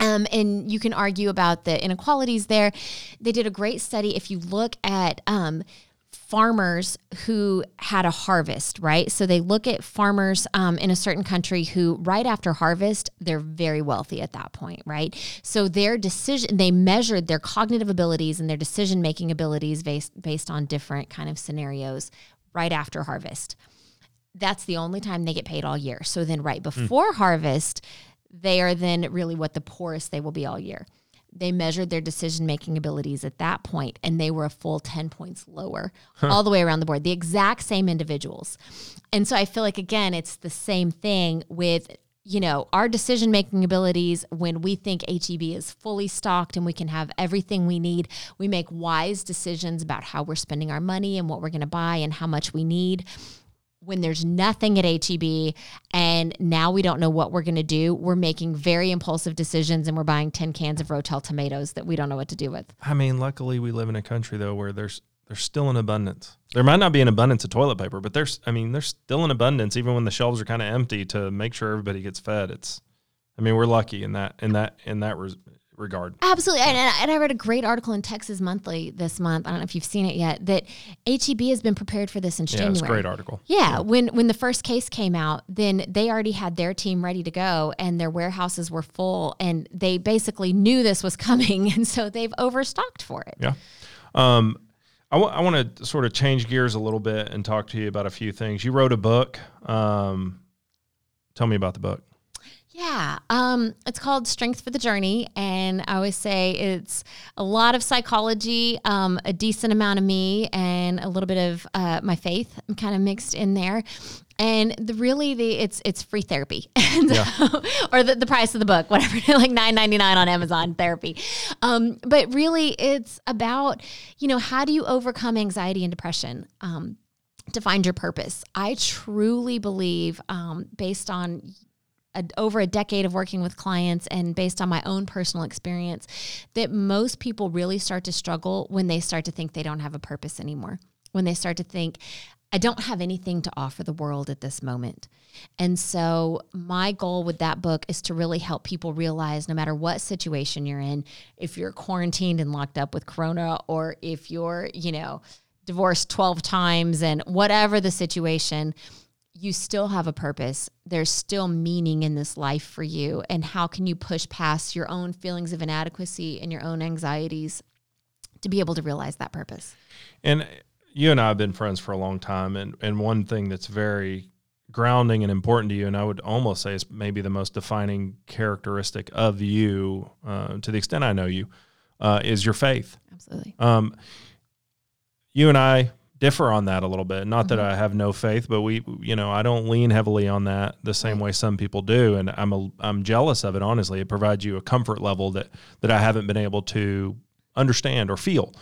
um, and you can argue about the inequalities there. They did a great study. If you look at um, farmers who had a harvest, right? So they look at farmers um, in a certain country who, right after harvest, they're very wealthy at that point, right? So their decision, they measured their cognitive abilities and their decision making abilities based based on different kind of scenarios right after harvest. That's the only time they get paid all year. So then, right hmm. before mm. harvest, they are then really what the poorest they will be all year. They measured their decision making abilities at that point, and they were a full 10 points lower huh. all the way around the board, the exact same individuals. And so I feel like, again, it's the same thing with you know, our decision making abilities when we think HEB is fully stocked and we can have everything we need, we make wise decisions about how we're spending our money and what we're going to buy and how much we need when there's nothing at HEB and now we don't know what we're going to do, we're making very impulsive decisions and we're buying 10 cans of Rotel tomatoes that we don't know what to do with. I mean, luckily we live in a country though where there's there's still an abundance. There might not be an abundance of toilet paper, but there's I mean, there's still an abundance even when the shelves are kind of empty to make sure everybody gets fed. It's I mean, we're lucky in that in that in that regard. Absolutely. And, and I read a great article in Texas Monthly this month. I don't know if you've seen it yet, that HEB has been prepared for this since yeah, January. It's a great article. Yeah, yeah. When when the first case came out, then they already had their team ready to go and their warehouses were full and they basically knew this was <laughs> coming. And so they've overstocked for it. Yeah. Um, I, w- I want to sort of change gears a little bit and talk to you about a few things. You wrote a book. Um, tell me about the book. Yeah, um, it's called Strength for the Journey, and I always say it's a lot of psychology, um, a decent amount of me, and a little bit of uh, my faith kind of mixed in there. And the really the it's it's free therapy, <laughs> yeah. <laughs> or the, the price of the book, <laughs> whatever, like nine ninety nine on Amazon therapy. Um, but really, it's about you know how do you overcome anxiety and depression. Um, to find your purpose. I truly believe, um, based on a, over a decade of working with clients and based on my own personal experience that most people really start to struggle when they start to think they don't have a purpose anymore when they start to think I don't have anything to offer the world at this moment. And so, my goal with that book is to really help people realize no matter what situation you're in, if you're quarantined and locked up with corona, or if you're, you know, divorced 12 times and whatever the situation, you still have a purpose. There's still meaning in this life for you. And how can you push past your own feelings of inadequacy and your own anxieties to be able to realize that purpose? And you and I have been friends for a long time, and and one thing that's very grounding and important to you, and I would almost say is maybe the most defining characteristic of you, uh, to the extent I know you, uh, is your faith. Absolutely. Um, you and I differ on that a little bit. Not mm-hmm. that I have no faith, but we, you know, I don't lean heavily on that the same way some people do, and I'm a, I'm jealous of it. Honestly, it provides you a comfort level that that I haven't been able to understand or feel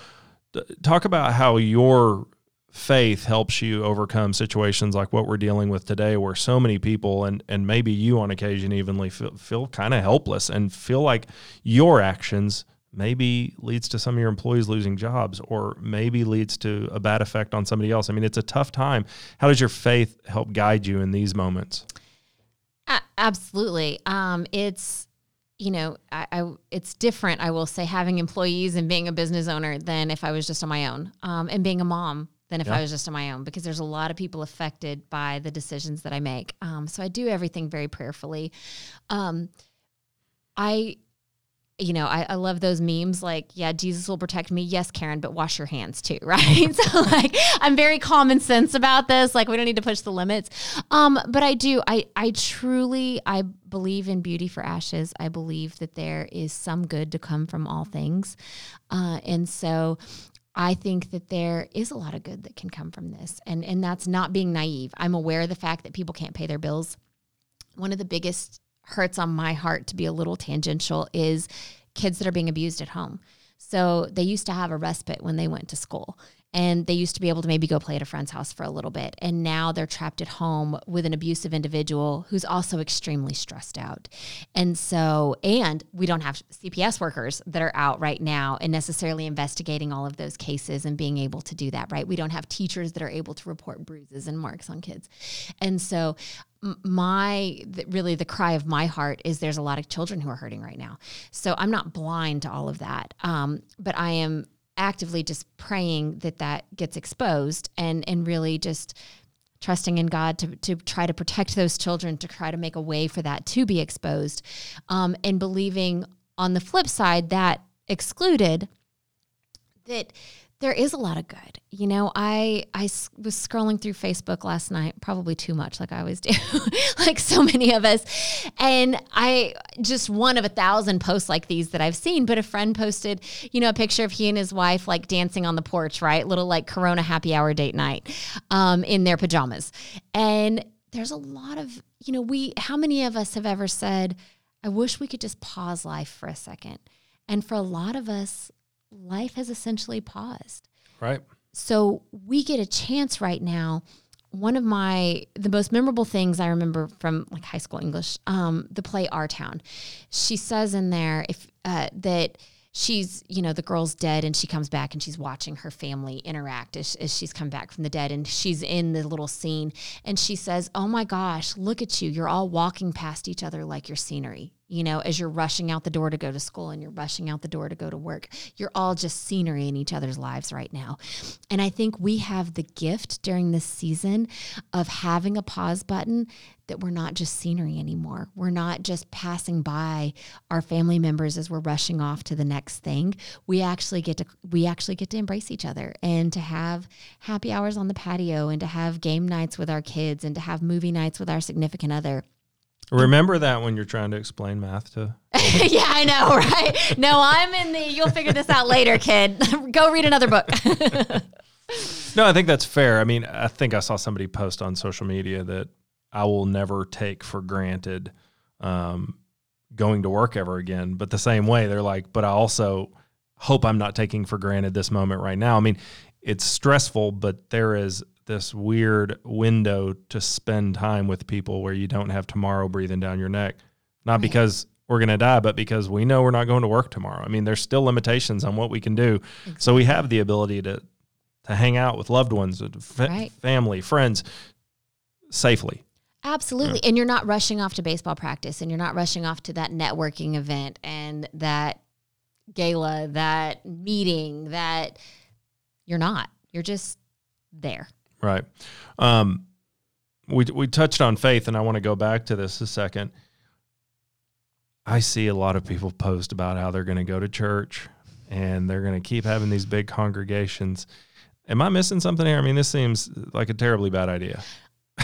talk about how your faith helps you overcome situations like what we're dealing with today where so many people and and maybe you on occasion evenly feel, feel kind of helpless and feel like your actions maybe leads to some of your employees losing jobs or maybe leads to a bad effect on somebody else i mean it's a tough time how does your faith help guide you in these moments absolutely um, it's you know, I, I, it's different. I will say having employees and being a business owner than if I was just on my own, um, and being a mom than if yeah. I was just on my own because there's a lot of people affected by the decisions that I make. Um, so I do everything very prayerfully. Um, I you know, I, I love those memes like, yeah, Jesus will protect me. Yes, Karen, but wash your hands too, <laughs> right? so like I'm very common sense about this. Like we don't need to push the limits. Um, but I do, I I truly I believe in beauty for ashes. I believe that there is some good to come from all things. Uh, and so I think that there is a lot of good that can come from this. And and that's not being naive. I'm aware of the fact that people can't pay their bills. One of the biggest hurts on my heart to be a little tangential is kids that are being abused at home. So they used to have a respite when they went to school and they used to be able to maybe go play at a friend's house for a little bit and now they're trapped at home with an abusive individual who's also extremely stressed out. And so and we don't have cps workers that are out right now and necessarily investigating all of those cases and being able to do that right? We don't have teachers that are able to report bruises and marks on kids. And so my really the cry of my heart is there's a lot of children who are hurting right now. So i'm not blind to all of that um, but i am actively just praying that that gets exposed and and really just trusting in God to, to try to protect those children, to try to make a way for that to be exposed, um, and believing on the flip side that excluded that there is a lot of good. You know, I I was scrolling through Facebook last night, probably too much, like I always do, <laughs> like so many of us, and I just one of a thousand posts like these that I've seen. But a friend posted, you know, a picture of he and his wife like dancing on the porch, right, little like Corona happy hour date night, um, in their pajamas, and there's a lot of you know we how many of us have ever said, I wish we could just pause life for a second, and for a lot of us life has essentially paused. Right. So we get a chance right now. One of my the most memorable things I remember from like high school English, um, the play Our Town. She says in there if uh, that she's you know the girl's dead and she comes back and she's watching her family interact as, as, she's come back from the dead and she's in the little scene and she says oh my gosh look at you you're all walking past each other like your scenery you know, as you're rushing out the door to go to school and you're rushing out the door to go to work. You're all just scenery in each other's lives right now. And I think we have the gift during this season of having a pause button that we're not just scenery anymore. We're not just passing by our family members as we're rushing off to the next thing. We actually get to we actually get to embrace each other and to have happy hours on the patio and to have game nights with our kids and to have movie nights with our significant other Remember that when you're trying to explain math to. <laughs> yeah, I know, right? No, I'm in the. You'll figure this out later, kid. <laughs> Go read another book. <laughs> no, I think that's fair. I mean, I think I saw somebody post on social media that I will never take for granted um, going to work ever again. But the same way, they're like, but I also hope I'm not taking for granted this moment right now. I mean, it's stressful, but there is this weird window to spend time with people where you don't have tomorrow breathing down your neck. Not because we're going to die, but because we know we're not going to work tomorrow. I mean, there's still limitations on what we can do. Exactly. So we have the ability to to hang out with loved ones, Right. family, friends safely. Absolutely. And you're not rushing off to baseball practice and you're not rushing off to that networking event and that gala, that meeting, that you're not. You're just there. Right. Um, we we touched on faith, and I want to go back to this a second. I see a lot of people post about how they're going to go to church and they're going to keep having these big congregations. Am I missing something here? I mean, this seems like a terribly bad idea. <laughs>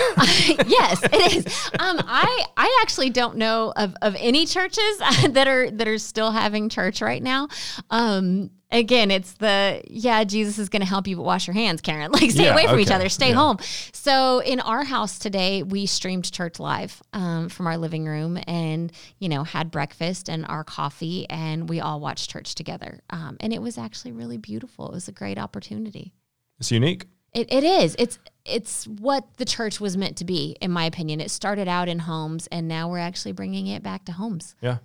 yes, it is. Um, I I actually don't know of, of any churches <laughs> that are that are still having church right now. Um, again, it's the yeah, Jesus is going to help you, but wash your hands, Karen. <laughs> Like stay Yeah, away from each other, stay yeah. home. So in our house today, we streamed church live um, from our living room, and you know had breakfast and our coffee, and we all watched church together. Um, and it was actually really beautiful. It was a great opportunity. It's unique. It, it is. It's it's what the church was meant to be, in my opinion. It started out in homes, and now we're actually bringing it back to homes. Yeah.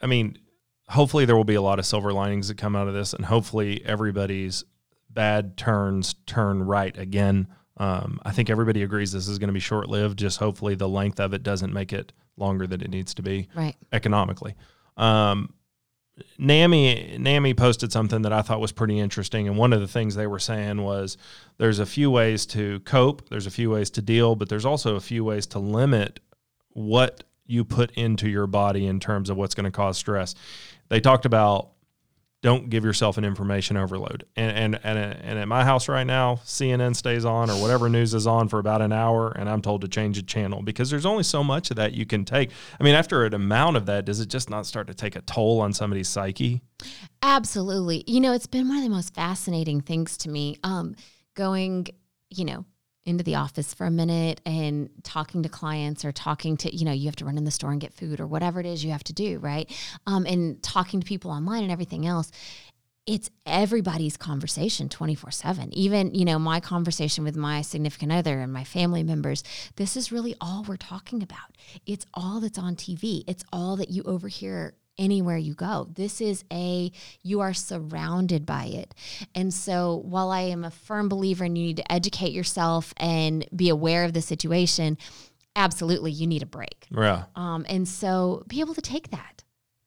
I mean, hopefully there will be a lot of silver linings that come out of this, and hopefully everybody's bad turns turn right again. Um, I think everybody agrees this is going to be short lived. Just hopefully the length of it doesn't make it longer than it needs to be Right. economically. Um, NAMI NAMI posted something that I thought was pretty interesting, and one of the things they were saying was there's a few ways to cope, there's a few ways to deal, but there's also a few ways to limit what you put into your body in terms of what's going to cause stress. They talked about don't give yourself an information overload. And and and and at my house right now, CNN stays on or whatever news is on for about an hour, and I'm told to change the channel because there's only so much of that you can take. I mean, after an amount of that, does it just not start to take a toll on somebody's psyche? Absolutely. You know, it's been one of the most fascinating things to me. Um, going, you know, into the office for a minute and talking to clients or talking to, you know, you have to run in the store and get food or whatever it is you have to do, right? Um, and talking to people online and everything else. It's everybody's conversation 24 7. Even, you know, my conversation with my significant other and my family members, this is really all we're talking about. It's all that's on TV, it's all that you overhear anywhere you go. This is a, you are surrounded by it. And so while I am a firm believer and you need to educate yourself and be aware of the situation, absolutely you need a break. Yeah. Um, and so be able to take that.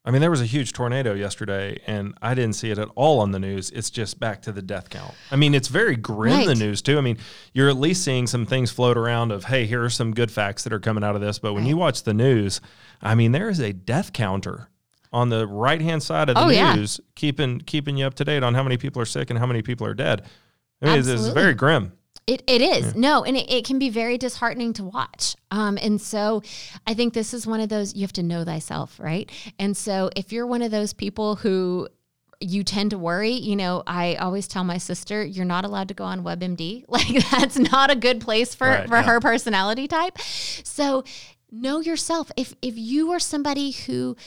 I mean, there was a huge tornado yesterday, and I didn't see it at all on the news. It's just back to the death count. I mean, it's very grim, the news, too. I mean, you're at least seeing some things float around of, hey, here are some good facts that are coming out of this. But when Right. you watch the news, I mean, there is a death counter on the right hand side of the Oh, yeah. news, keeping keeping you up to date on how many people are sick and how many people are dead. I mean, it's, it's very grim. It, it is no, and it, it can be very disheartening to watch. Um, and so I think this is one of those you have to know thyself, right? And so if you're one of those people who you tend to worry, you know, I always tell my sister, you're not allowed to go on WebMD. <laughs> Like that's not a good place for Right, for yeah. her personality type. So know yourself. If if you are somebody who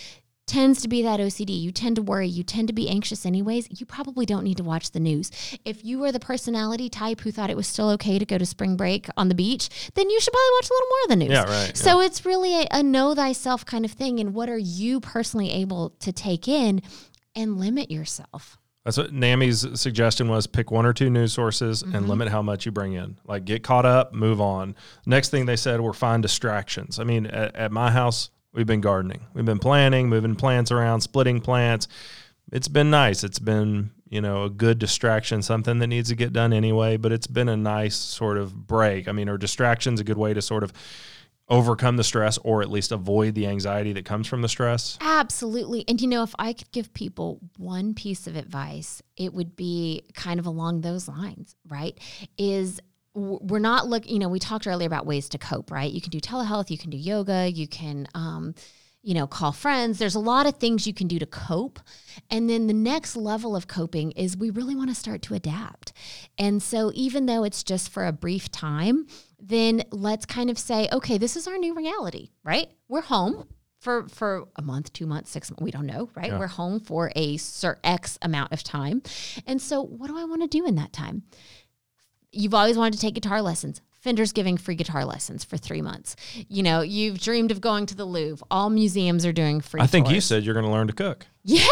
tends to be that OCD, you tend to worry, you tend to be anxious anyways, you probably don't need to watch the news. If you are the personality type who thought it was still okay to go to spring break on the beach, then you should probably watch a little more of the news. Yeah, right, So it's really a, a know thyself kind of thing. And what are you personally able to take in and limit yourself? That's what NAMI's suggestion was pick one or two news sources and mm-hmm. limit how much you bring in. Like get caught up, move on. Next thing they said were find distractions. I mean, at, at my house, we've been gardening. We've been planting, moving plants around, splitting plants. It's been nice. It's been, you know, a good distraction, something that needs to get done anyway, but it's been a nice sort of break. I mean, or distraction's a good way to sort of overcome the stress or at least avoid the anxiety that comes from the stress. Absolutely. And you know, if I could give people one piece of advice, it would be kind of along those lines, right? Is we're not looking, you know, we talked earlier about ways to cope, right? You can do telehealth, you can do yoga, you can, um, you know, call friends. There's a lot of things you can do to cope. And then the next level of coping is we really want to start to adapt. And so even though it's just for a brief time, then let's kind of say, okay, this is our new reality, right? We're home for for a month, two months, six months. We don't know, right? Yeah. We're home for a cer X amount of time. And so what do I want to do in that time? You've always wanted to take guitar lessons. Fender's giving free guitar lessons for three months. You know, you've dreamed of going to the Louvre. All museums are doing free. I think you said you're going to learn to cook. Yeah,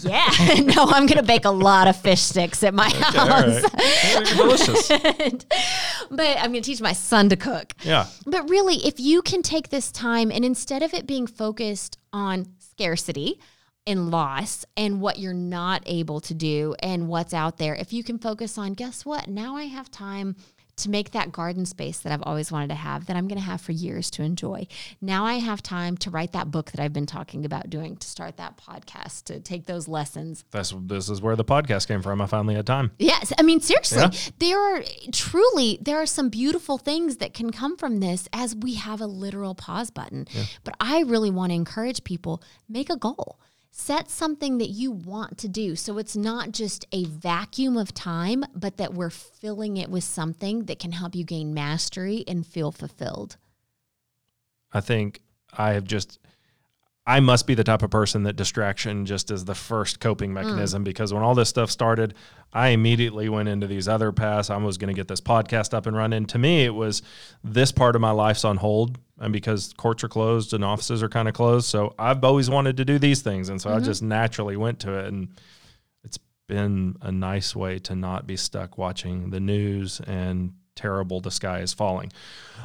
yeah. <laughs> no, I'm gonna bake a lot of fish sticks at my Okay, house. right. Delicious. <laughs> but I'm gonna teach my son to cook. Yeah. But really, if you can take this time and instead of it being focused on scarcity and loss and what you're not able to do and what's out there, if you can focus on, guess what? Now I have time to make that garden space that I've always wanted to have, that I'm going to have for years to enjoy. Now I have time to write that book that I've been talking about doing, to start that podcast, to take those lessons. That's this is where the podcast came from. I finally had time. Yes, I mean seriously, Yeah. there are truly there are some beautiful things that can come from this as we have a literal pause button. But I really want to encourage people make a goal. Set something that you want to do so it's not just a vacuum of time, but that we're filling it with something that can help you gain mastery and feel fulfilled. I think I have just I must be the type of person that distraction just is the first coping mm. mechanism because when all this stuff started, I immediately went into these other paths. I was going to get this podcast up and running. To me, it was this part of my life's on hold, and because courts are closed and offices are kind of closed, so I've always wanted to do these things, and so I mm-hmm. just naturally went to it, and it's been a nice way to not be stuck watching the news and terrible the sky is falling.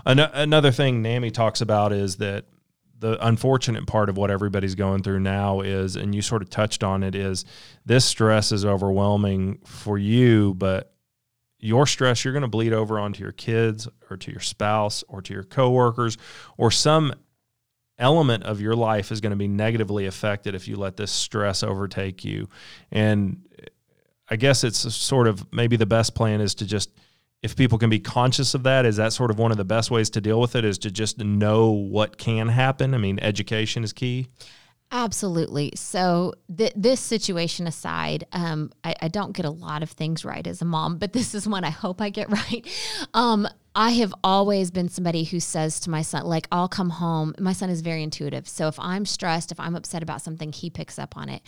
An- another thing NAMI talks about is that the unfortunate part of what everybody's going through now is, and you sort of touched on it, is this stress is overwhelming for you, but your stress, you're going to bleed over onto your kids or to your spouse or to your coworkers or some element of your life is going to be negatively affected if you let this stress overtake you. And I guess it's sort of maybe the best plan is to just if people can be conscious of that, is that sort of one of the best ways to deal with it is to just know what can happen? I mean, education is key. Absolutely. So, th- this situation aside, um, I, I don't get a lot of things right as a mom, but this is one I hope I get <laughs> right. Um, I have always been somebody who says to my son, like, I'll come home. My son is very intuitive. So, if I'm stressed, if I'm upset about something, he picks up on it.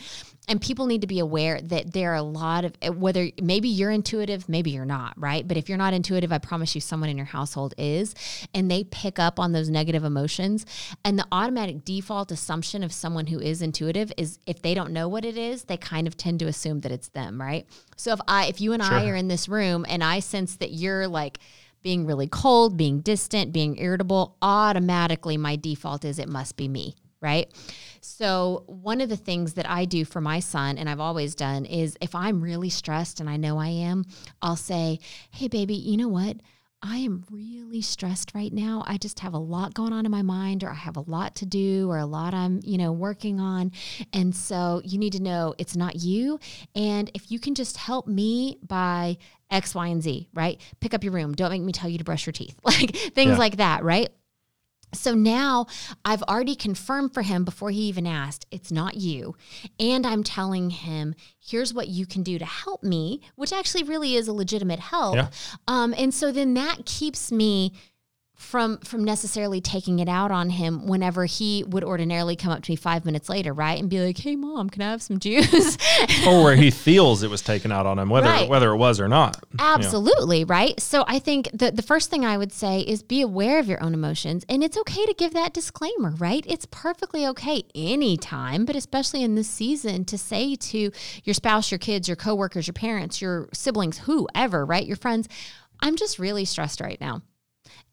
And people need to be aware that there are a lot of, eh, whether maybe you're intuitive, maybe you're not, right? But if you're not intuitive, I promise you someone in your household is, and they pick up on those negative emotions. And the automatic default assumption of someone who is intuitive is if they don't know what it is, they kind of tend to assume that it's them, right? So if I, if you and I are in this room and I sense that you're like, being really cold, being distant, being irritable, automatically my default is it must be me, right? So, one of the things that I do for my son, and I've always done, is if I'm really stressed and I know I am, I'll say, Hey, baby, you know what? I am really stressed right now. I just have a lot going on in my mind, or I have a lot to do, or a lot I'm, you know, working on. And so you need to know it's not you. And if you can just help me by X, Y, and Z, right? Pick up your room. Don't make me tell you to brush your teeth, <laughs> like things Yeah. like that, right? So now I've already confirmed for him before he even asked, it's not you. And I'm telling him, here's what you can do to help me, which actually really is a legitimate help. Yeah. Um, and so then that keeps me from from necessarily taking it out on him whenever he would ordinarily come up to me five minutes later, right? And be like, hey mom, can I have some juice? <laughs> or where he feels it was taken out on him, whether Right. whether it was or not. Absolutely, right? So I think the the first thing I would say is be aware of your own emotions and it's okay to give that disclaimer, right? It's perfectly okay anytime, but especially in this season to say to your spouse, your kids, your coworkers, your parents, your siblings, whoever, right? Your friends, I'm just really stressed right now.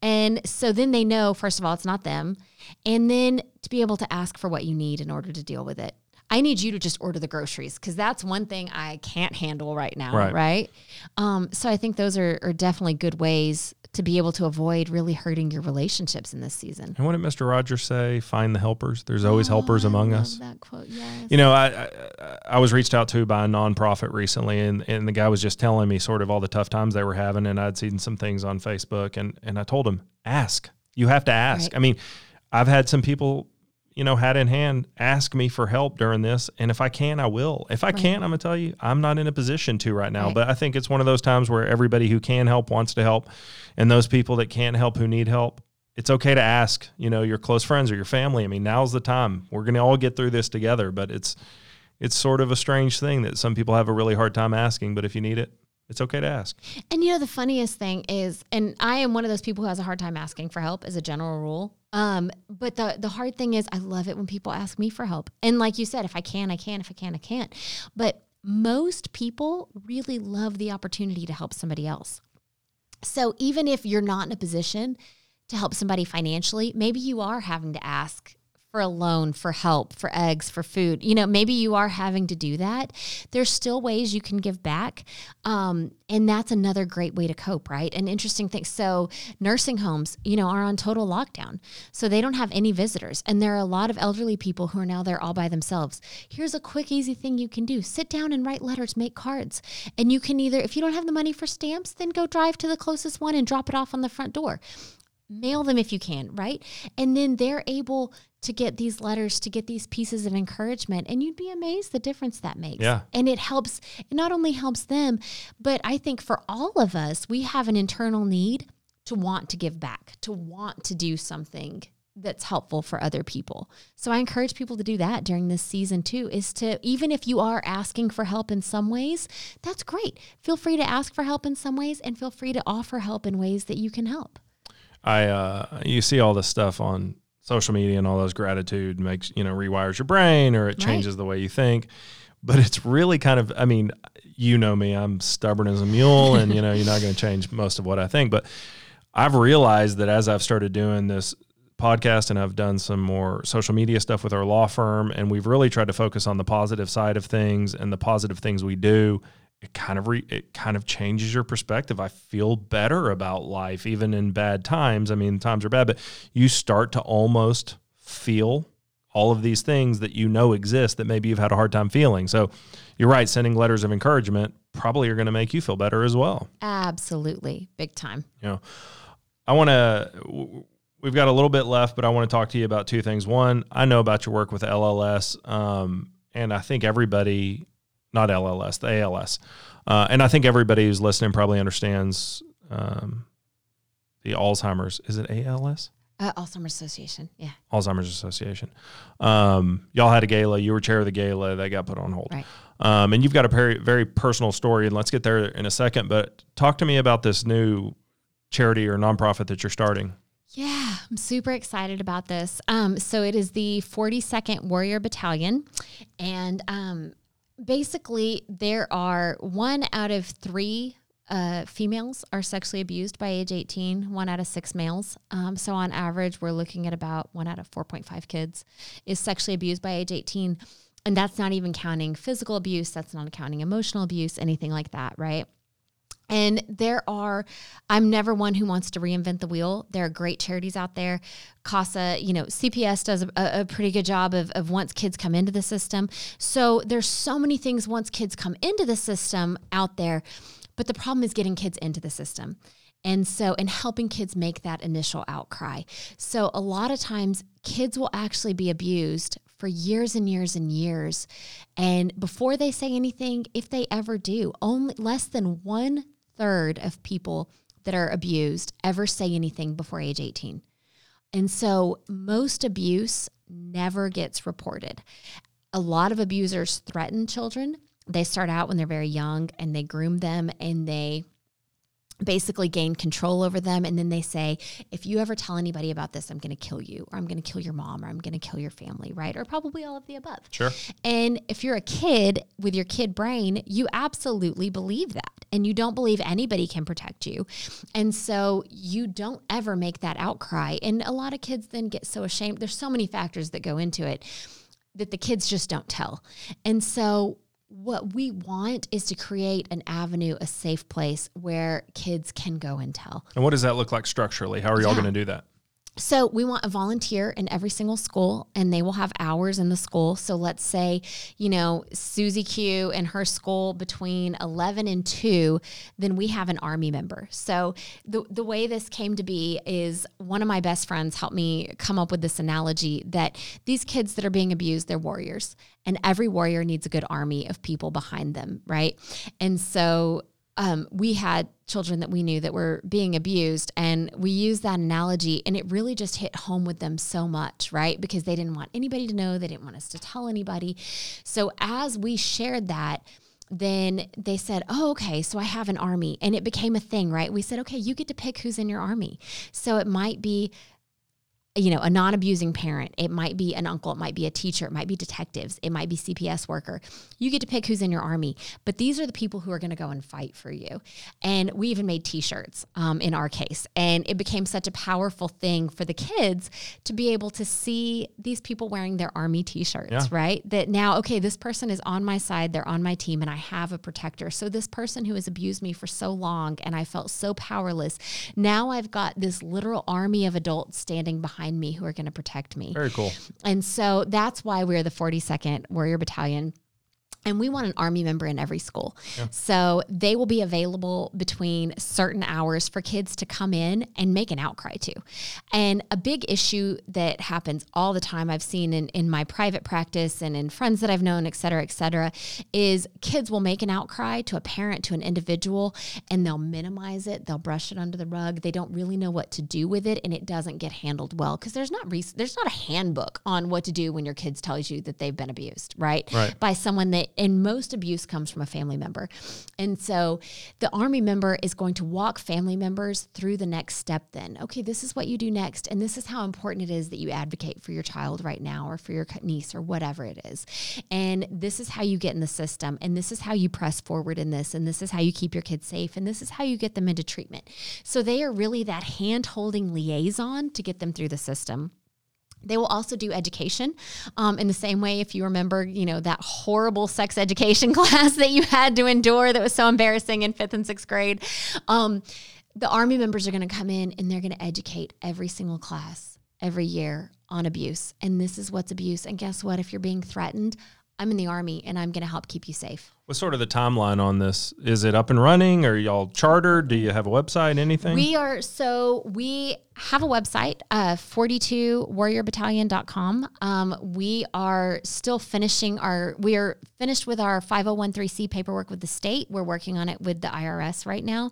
And so then they know, first of all, it's not them. And then to be able to ask for what you need in order to deal with it. I need you to just order the groceries because that's one thing I can't handle right now. Right. Right. Um, so I think those are, are definitely good ways to be able to avoid really hurting your relationships in this season. And what did Mr. Rogers say? Find the helpers. There's always helpers Oh, I among us. That quote, yes. You know, I, I I was reached out to by a nonprofit recently, and, and the guy was just telling me sort of all the tough times they were having, and I'd seen some things on Facebook, and and I told him, ask. You have to ask. Right. I mean, I've had some people, you know, hat in hand, ask me for help during this, and if I can, I will. If I can't, I'm gonna tell you, I'm not in a position to right now. Right. But I think it's one of those times where everybody who can help wants to help, and those people that can't help who need help. It's okay to ask, you know, your close friends or your family. I mean, now's the time. We're going to all get through this together, but it's it's sort of a strange thing that some people have a really hard time asking, but if you need it, it's okay to ask. And you know, the funniest thing is, and I am one of those people who has a hard time asking for help as a general rule. Um, but the the hard thing is I love it when people ask me for help. And like you said, if I can, I can, if I can, I can't. But most people really love the opportunity to help somebody else. So even if you're not in a position to help somebody financially, maybe you are having to ask for a loan, for help, for eggs, for food. You know, maybe you are having to do that. There's still ways you can give back. Um, and that's another great way to cope, right? An interesting thing. So, nursing homes, you know, are on total lockdown. So, they don't have any visitors. And there are a lot of elderly people who are now there all by themselves. Here's a quick, easy thing you can do sit down and write letters, make cards. And you can either, if you don't have the money for stamps, then go drive to the closest one and drop it off on the front door mail them if you can, right? And then they're able to get these letters, to get these pieces of encouragement. And you'd be amazed the difference that makes. Yeah. And it helps, it not only helps them, but I think for all of us, we have an internal need to want to give back, to want to do something that's helpful for other people. So I encourage people to do that during this season too is to even if you are asking for help in some ways, that's great. Feel free to ask for help in some ways and feel free to offer help in ways that you can help. I uh, you see all this stuff on social media and all those gratitude makes you know rewires your brain or it changes right. the way you think but it's really kind of i mean you know me i'm stubborn as a mule and you know you're not going <laughs> to change most of what i think but i've realized that as i've started doing this podcast and i've done some more social media stuff with our law firm and we've really tried to focus on the positive side of things and the positive things we do it kind of re, it kind of changes your perspective. I feel better about life even in bad times. I mean, times are bad, but you start to almost feel all of these things that you know exist that maybe you've had a hard time feeling. So, you're right, sending letters of encouragement probably are going to make you feel better as well. Absolutely, big time. You know, I want to we've got a little bit left, but I want to talk to you about two things. One, I know about your work with LLS, um, and I think everybody not LLS, the ALS. Uh, and I think everybody who's listening probably understands um, the Alzheimer's. Is it ALS? Uh, Alzheimer's Association, yeah. Alzheimer's Association. Um, y'all had a gala. You were chair of the gala. That got put on hold. Right. Um, and you've got a very, very personal story, and let's get there in a second. But talk to me about this new charity or nonprofit that you're starting. Yeah, I'm super excited about this. Um, so it is the 42nd Warrior Battalion, and um, basically, there are one out of three uh, females are sexually abused by age 18, one out of six males. Um, so, on average, we're looking at about one out of 4.5 kids is sexually abused by age 18. And that's not even counting physical abuse, that's not counting emotional abuse, anything like that, right? And there are, I'm never one who wants to reinvent the wheel. There are great charities out there. CASA, you know, CPS does a, a, pretty good job of, of once kids come into the system. So there's so many things once kids come into the system out there. But the problem is getting kids into the system. And so, and helping kids make that initial outcry. So, a lot of times, kids will actually be abused for years and years and years. And before they say anything, if they ever do, only less than one third of people that are abused ever say anything before age 18. And so most abuse never gets reported. A lot of abusers threaten children. They start out when they're very young and they groom them and they basically gain control over them. And then they say if you ever tell anybody about this i'm going to kill you or i'm going to kill your mom or i'm going to kill your family right? Or probably all of the above. Sure. And if you're a kid with your kid brain you absolutely believe that. And you don't believe anybody can protect you. And so you don't ever make that outcry. And a lot of kids then get so ashamed. There's so many factors that go into it that the kids just don't tell. And so what we want is to create an avenue, a safe place where kids can go and tell. And what does that look like structurally? How are y'all yeah. going to do that? So we want a volunteer in every single school and they will have hours in the school. So let's say, you know, Susie Q and her school between 11 and 2, then we have an army member. So the the way this came to be is one of my best friends helped me come up with this analogy that these kids that are being abused, they're warriors. And every warrior needs a good army of people behind them, right? And so um, we had children that we knew that were being abused and we used that analogy and it really just hit home with them so much right because they didn't want anybody to know they didn't want us to tell anybody so as we shared that then they said, Oh, okay, so I have an army. And it became a thing, right? We said, Okay, you get to pick who's in your army. So it might be you know, a non-abusing parent. It might be an uncle, it might be a teacher, it might be detectives, it might be CPS worker. You get to pick who's in your army, but these are the people who are going to go and fight for you. And we even made T-shirts um, in our case, and it became such a powerful thing for the kids to be able to see these people wearing their army T-shirts, yeah. right? That now, okay, this person is on my side, they're on my team, and I have a protector. So this person who has abused me for so long, and I felt so powerless, now I've got this literal army of adults standing behind behind me who are going to protect me. Very cool. And so that's why we're the 42nd Warrior Battalion and we want an army member in every school. Yeah. So they will be available between certain hours for kids to come in and make an outcry to. And a big issue that happens all the time, I've seen in, in my private practice and in friends that I've known, et cetera, et cetera, is kids will make an outcry to a parent, to an individual, and they'll minimize it. They'll brush it under the rug. They don't really know what to do with it, and it doesn't get handled well because there's not there's not a handbook on what to do when your kids tells you that they've been abused, right? right. By someone that and most abuse comes from a family member. And so the army member is going to walk family members through the next step then. Okay, this is what you do next. And this is how important it is that you advocate for your child right now or for your niece or whatever it is. And this is how you get in the system. And this is how you press forward in this. And this is how you keep your kids safe. And this is how you get them into treatment. So they are really that hand holding liaison to get them through the system. They will also do education um, in the same way. If you remember, you know, that horrible sex education <laughs> class that you had to endure that was so embarrassing in fifth and sixth grade. Um, the Army members are going to come in and they're going to educate every single class every year on abuse. And this is what's abuse. And guess what? If you're being threatened, I'm in the Army and I'm going to help keep you safe. What's sort of the timeline on this? Is it up and running? Are y'all chartered? Do you have a website? Anything? We are so we have a website, uh, 42warriorbattalion.com. Um, we are still finishing our, we are finished with our 5013C paperwork with the state. We're working on it with the IRS right now.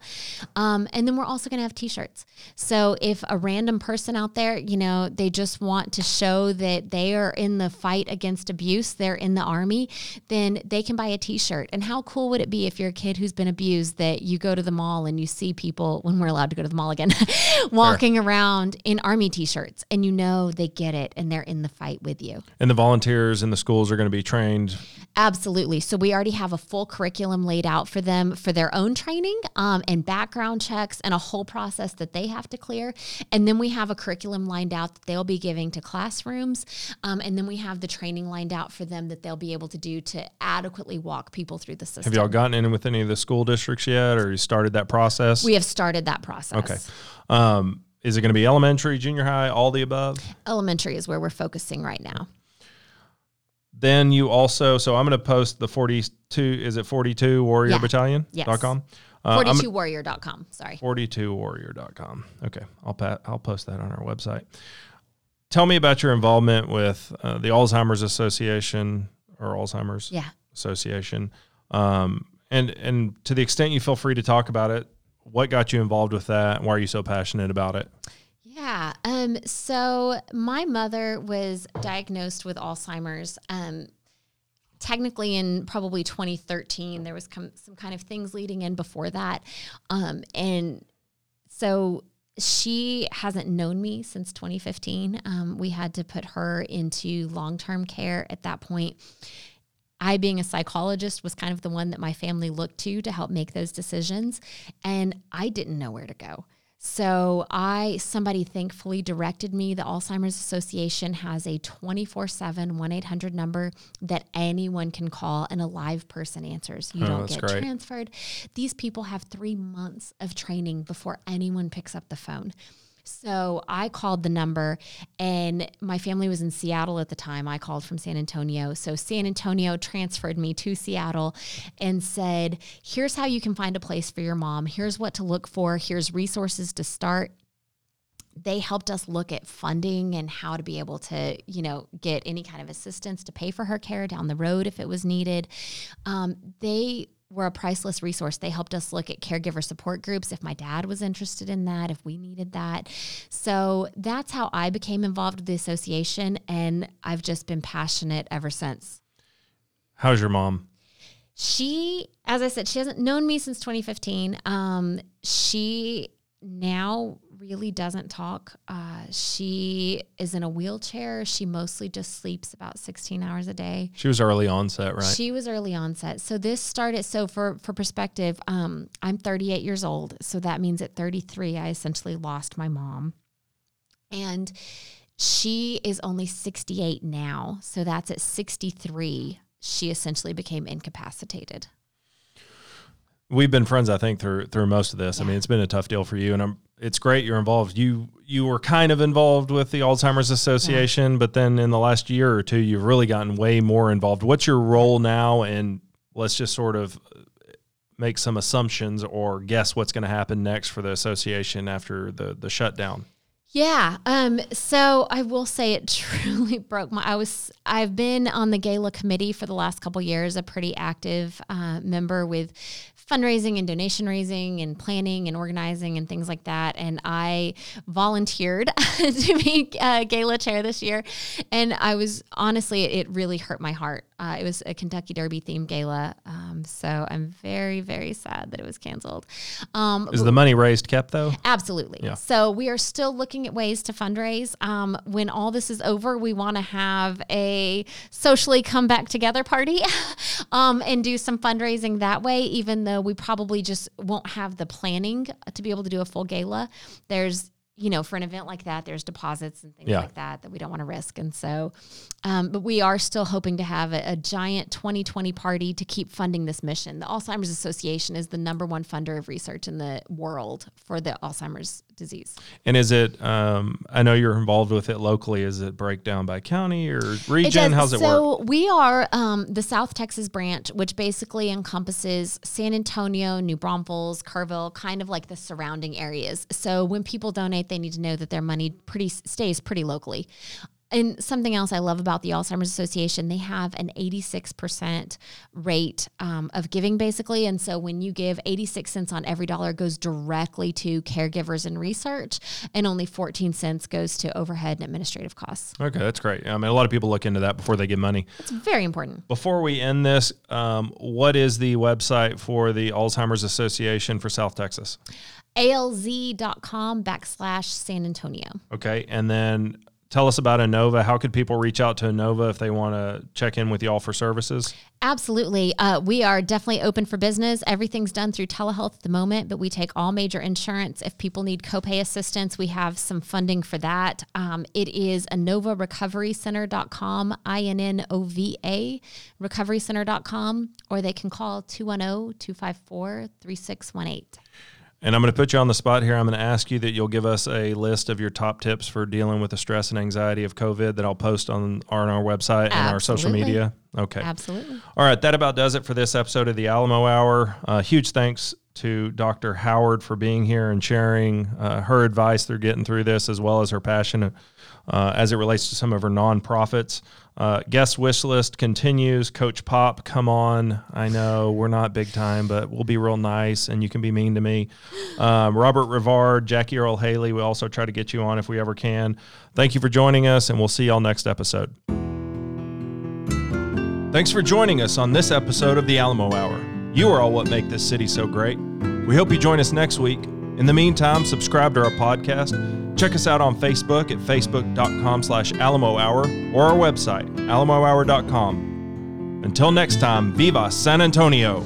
Um, and then we're also going to have t shirts. So if a random person out there, you know, they just want to show that they are in the fight against abuse, they're in the Army, then they can buy a t and how cool would it be if you're a kid who's been abused that you go to the mall and you see people, when we're allowed to go to the mall again, <laughs> walking sure. around in army t shirts and you know they get it and they're in the fight with you. And the volunteers in the schools are going to be trained Absolutely. So we already have a full curriculum laid out for them for their own training um, and background checks and a whole process that they have to clear. And then we have a curriculum lined out that they'll be giving to classrooms. Um, and then we have the training lined out for them that they'll be able to do to adequately walk people through the system. Have y'all gotten in with any of the school districts yet or you started that process? We have started that process. Okay. Um, is it going to be elementary, junior high, all the above? Elementary is where we're focusing right now. Then you also, so I'm going to post the 42, is it 42 warrior yeah. battalion? Yes. .com? Uh, 42warrior.com. Sorry. 42warrior.com. Okay. I'll, pat, I'll post that on our website. Tell me about your involvement with uh, the Alzheimer's Association or Alzheimer's yeah. Association. Um, and, and to the extent you feel free to talk about it, what got you involved with that? Why are you so passionate about it? Yeah. Um, so my mother was diagnosed with Alzheimer's. Um, technically in probably 2013 there was com- some kind of things leading in before that um, and so she hasn't known me since 2015 um, we had to put her into long-term care at that point I, being a psychologist, was kind of the one that my family looked to to help make those decisions. And I didn't know where to go. So I somebody thankfully directed me. The Alzheimer's Association has a 24/7 1-800 number that anyone can call and a live person answers. You oh, don't get great. transferred. These people have 3 months of training before anyone picks up the phone. So I called the number, and my family was in Seattle at the time. I called from San Antonio. So San Antonio transferred me to Seattle and said, Here's how you can find a place for your mom. Here's what to look for. Here's resources to start they helped us look at funding and how to be able to, you know, get any kind of assistance to pay for her care down the road if it was needed. Um, they were a priceless resource. They helped us look at caregiver support groups if my dad was interested in that, if we needed that. So that's how I became involved with the association. And I've just been passionate ever since. How's your mom? She, as I said, she hasn't known me since 2015. Um, she now really doesn't talk. Uh, she is in a wheelchair. She mostly just sleeps about 16 hours a day. She was early onset, right? She was early onset. So this started. So for for perspective, um, I'm 38 years old. So that means at 33, I essentially lost my mom, and she is only 68 now. So that's at 63. She essentially became incapacitated. We've been friends, I think, through through most of this. I mean, it's been a tough deal for you, and I'm. It's great you're involved. You you were kind of involved with the Alzheimer's Association, but then in the last year or two, you've really gotten way more involved. What's your role now? And let's just sort of make some assumptions or guess what's going to happen next for the association after the the shutdown. Yeah. Um, so I will say it <laughs> truly broke my I was I've been on the gala committee for the last couple years, a pretty active uh, member with fundraising and donation raising and planning and organizing and things like that. And I volunteered <laughs> to be uh, gala chair this year. And I was honestly, it really hurt my heart. Uh, it was a Kentucky Derby themed gala. Um, so I'm very, very sad that it was canceled. Um, Is the money raised kept though? Absolutely. Yeah. So we are still looking at ways to fundraise. Um, when all this is over, we want to have a socially come back together party <laughs> um, and do some fundraising that way, even though we probably just won't have the planning to be able to do a full gala. There's you know, for an event like that, there's deposits and things yeah. like that that we don't want to risk. And so, um, but we are still hoping to have a, a, giant 2020 party to keep funding this mission. The Alzheimer's Association is the number one funder of research in the world for the Alzheimer's disease. And is it, um, I know you're involved with it locally. Is it breakdown by county or region? It How's it so work? So we are um, the South Texas branch, which basically encompasses San Antonio, New Braunfels, Kerrville, kind of like the surrounding areas. So when people donate, they need to know that their money pretty stays pretty locally and something else I love about the Alzheimer's Association, they have an 86% rate um, of giving basically. And so when you give 86 cents on every dollar goes directly to caregivers and research, and only 14 cents goes to overhead and administrative costs. Okay, that's great. I mean, a lot of people look into that before they give money. It's very important. Before we end this, um, what is the website for the Alzheimer's Association for South Texas? alz.com backslash San Antonio. Okay. And then tell us about Innova. How could people reach out to Innova if they want to check in with y'all for services? Absolutely. Uh, we are definitely open for business. Everything's done through telehealth at the moment, but we take all major insurance. If people need copay assistance, we have some funding for that. Um, it is InnovaRecoveryCenter.com, I N N O V A, recoverycenter.com, or they can call 210 254 3618. And I'm going to put you on the spot here. I'm going to ask you that you'll give us a list of your top tips for dealing with the stress and anxiety of COVID that I'll post on, on our website and our social media. Okay. Absolutely. All right. That about does it for this episode of the Alamo Hour. Uh, huge thanks to Dr. Howard for being here and sharing uh, her advice through getting through this, as well as her passion uh, as it relates to some of her nonprofits. Uh, guest wish list continues. Coach Pop, come on. I know we're not big time, but we'll be real nice and you can be mean to me. Um, Robert Rivard, Jackie Earle Haley, we also try to get you on if we ever can. Thank you for joining us, and we'll see y'all next episode. Thanks for joining us on this episode of the Alamo Hour. You are all what make this city so great. We hope you join us next week. In the meantime, subscribe to our podcast. Check us out on Facebook at facebook.com slash Alamo Hour or our website, alamohour.com. Until next time, Viva San Antonio!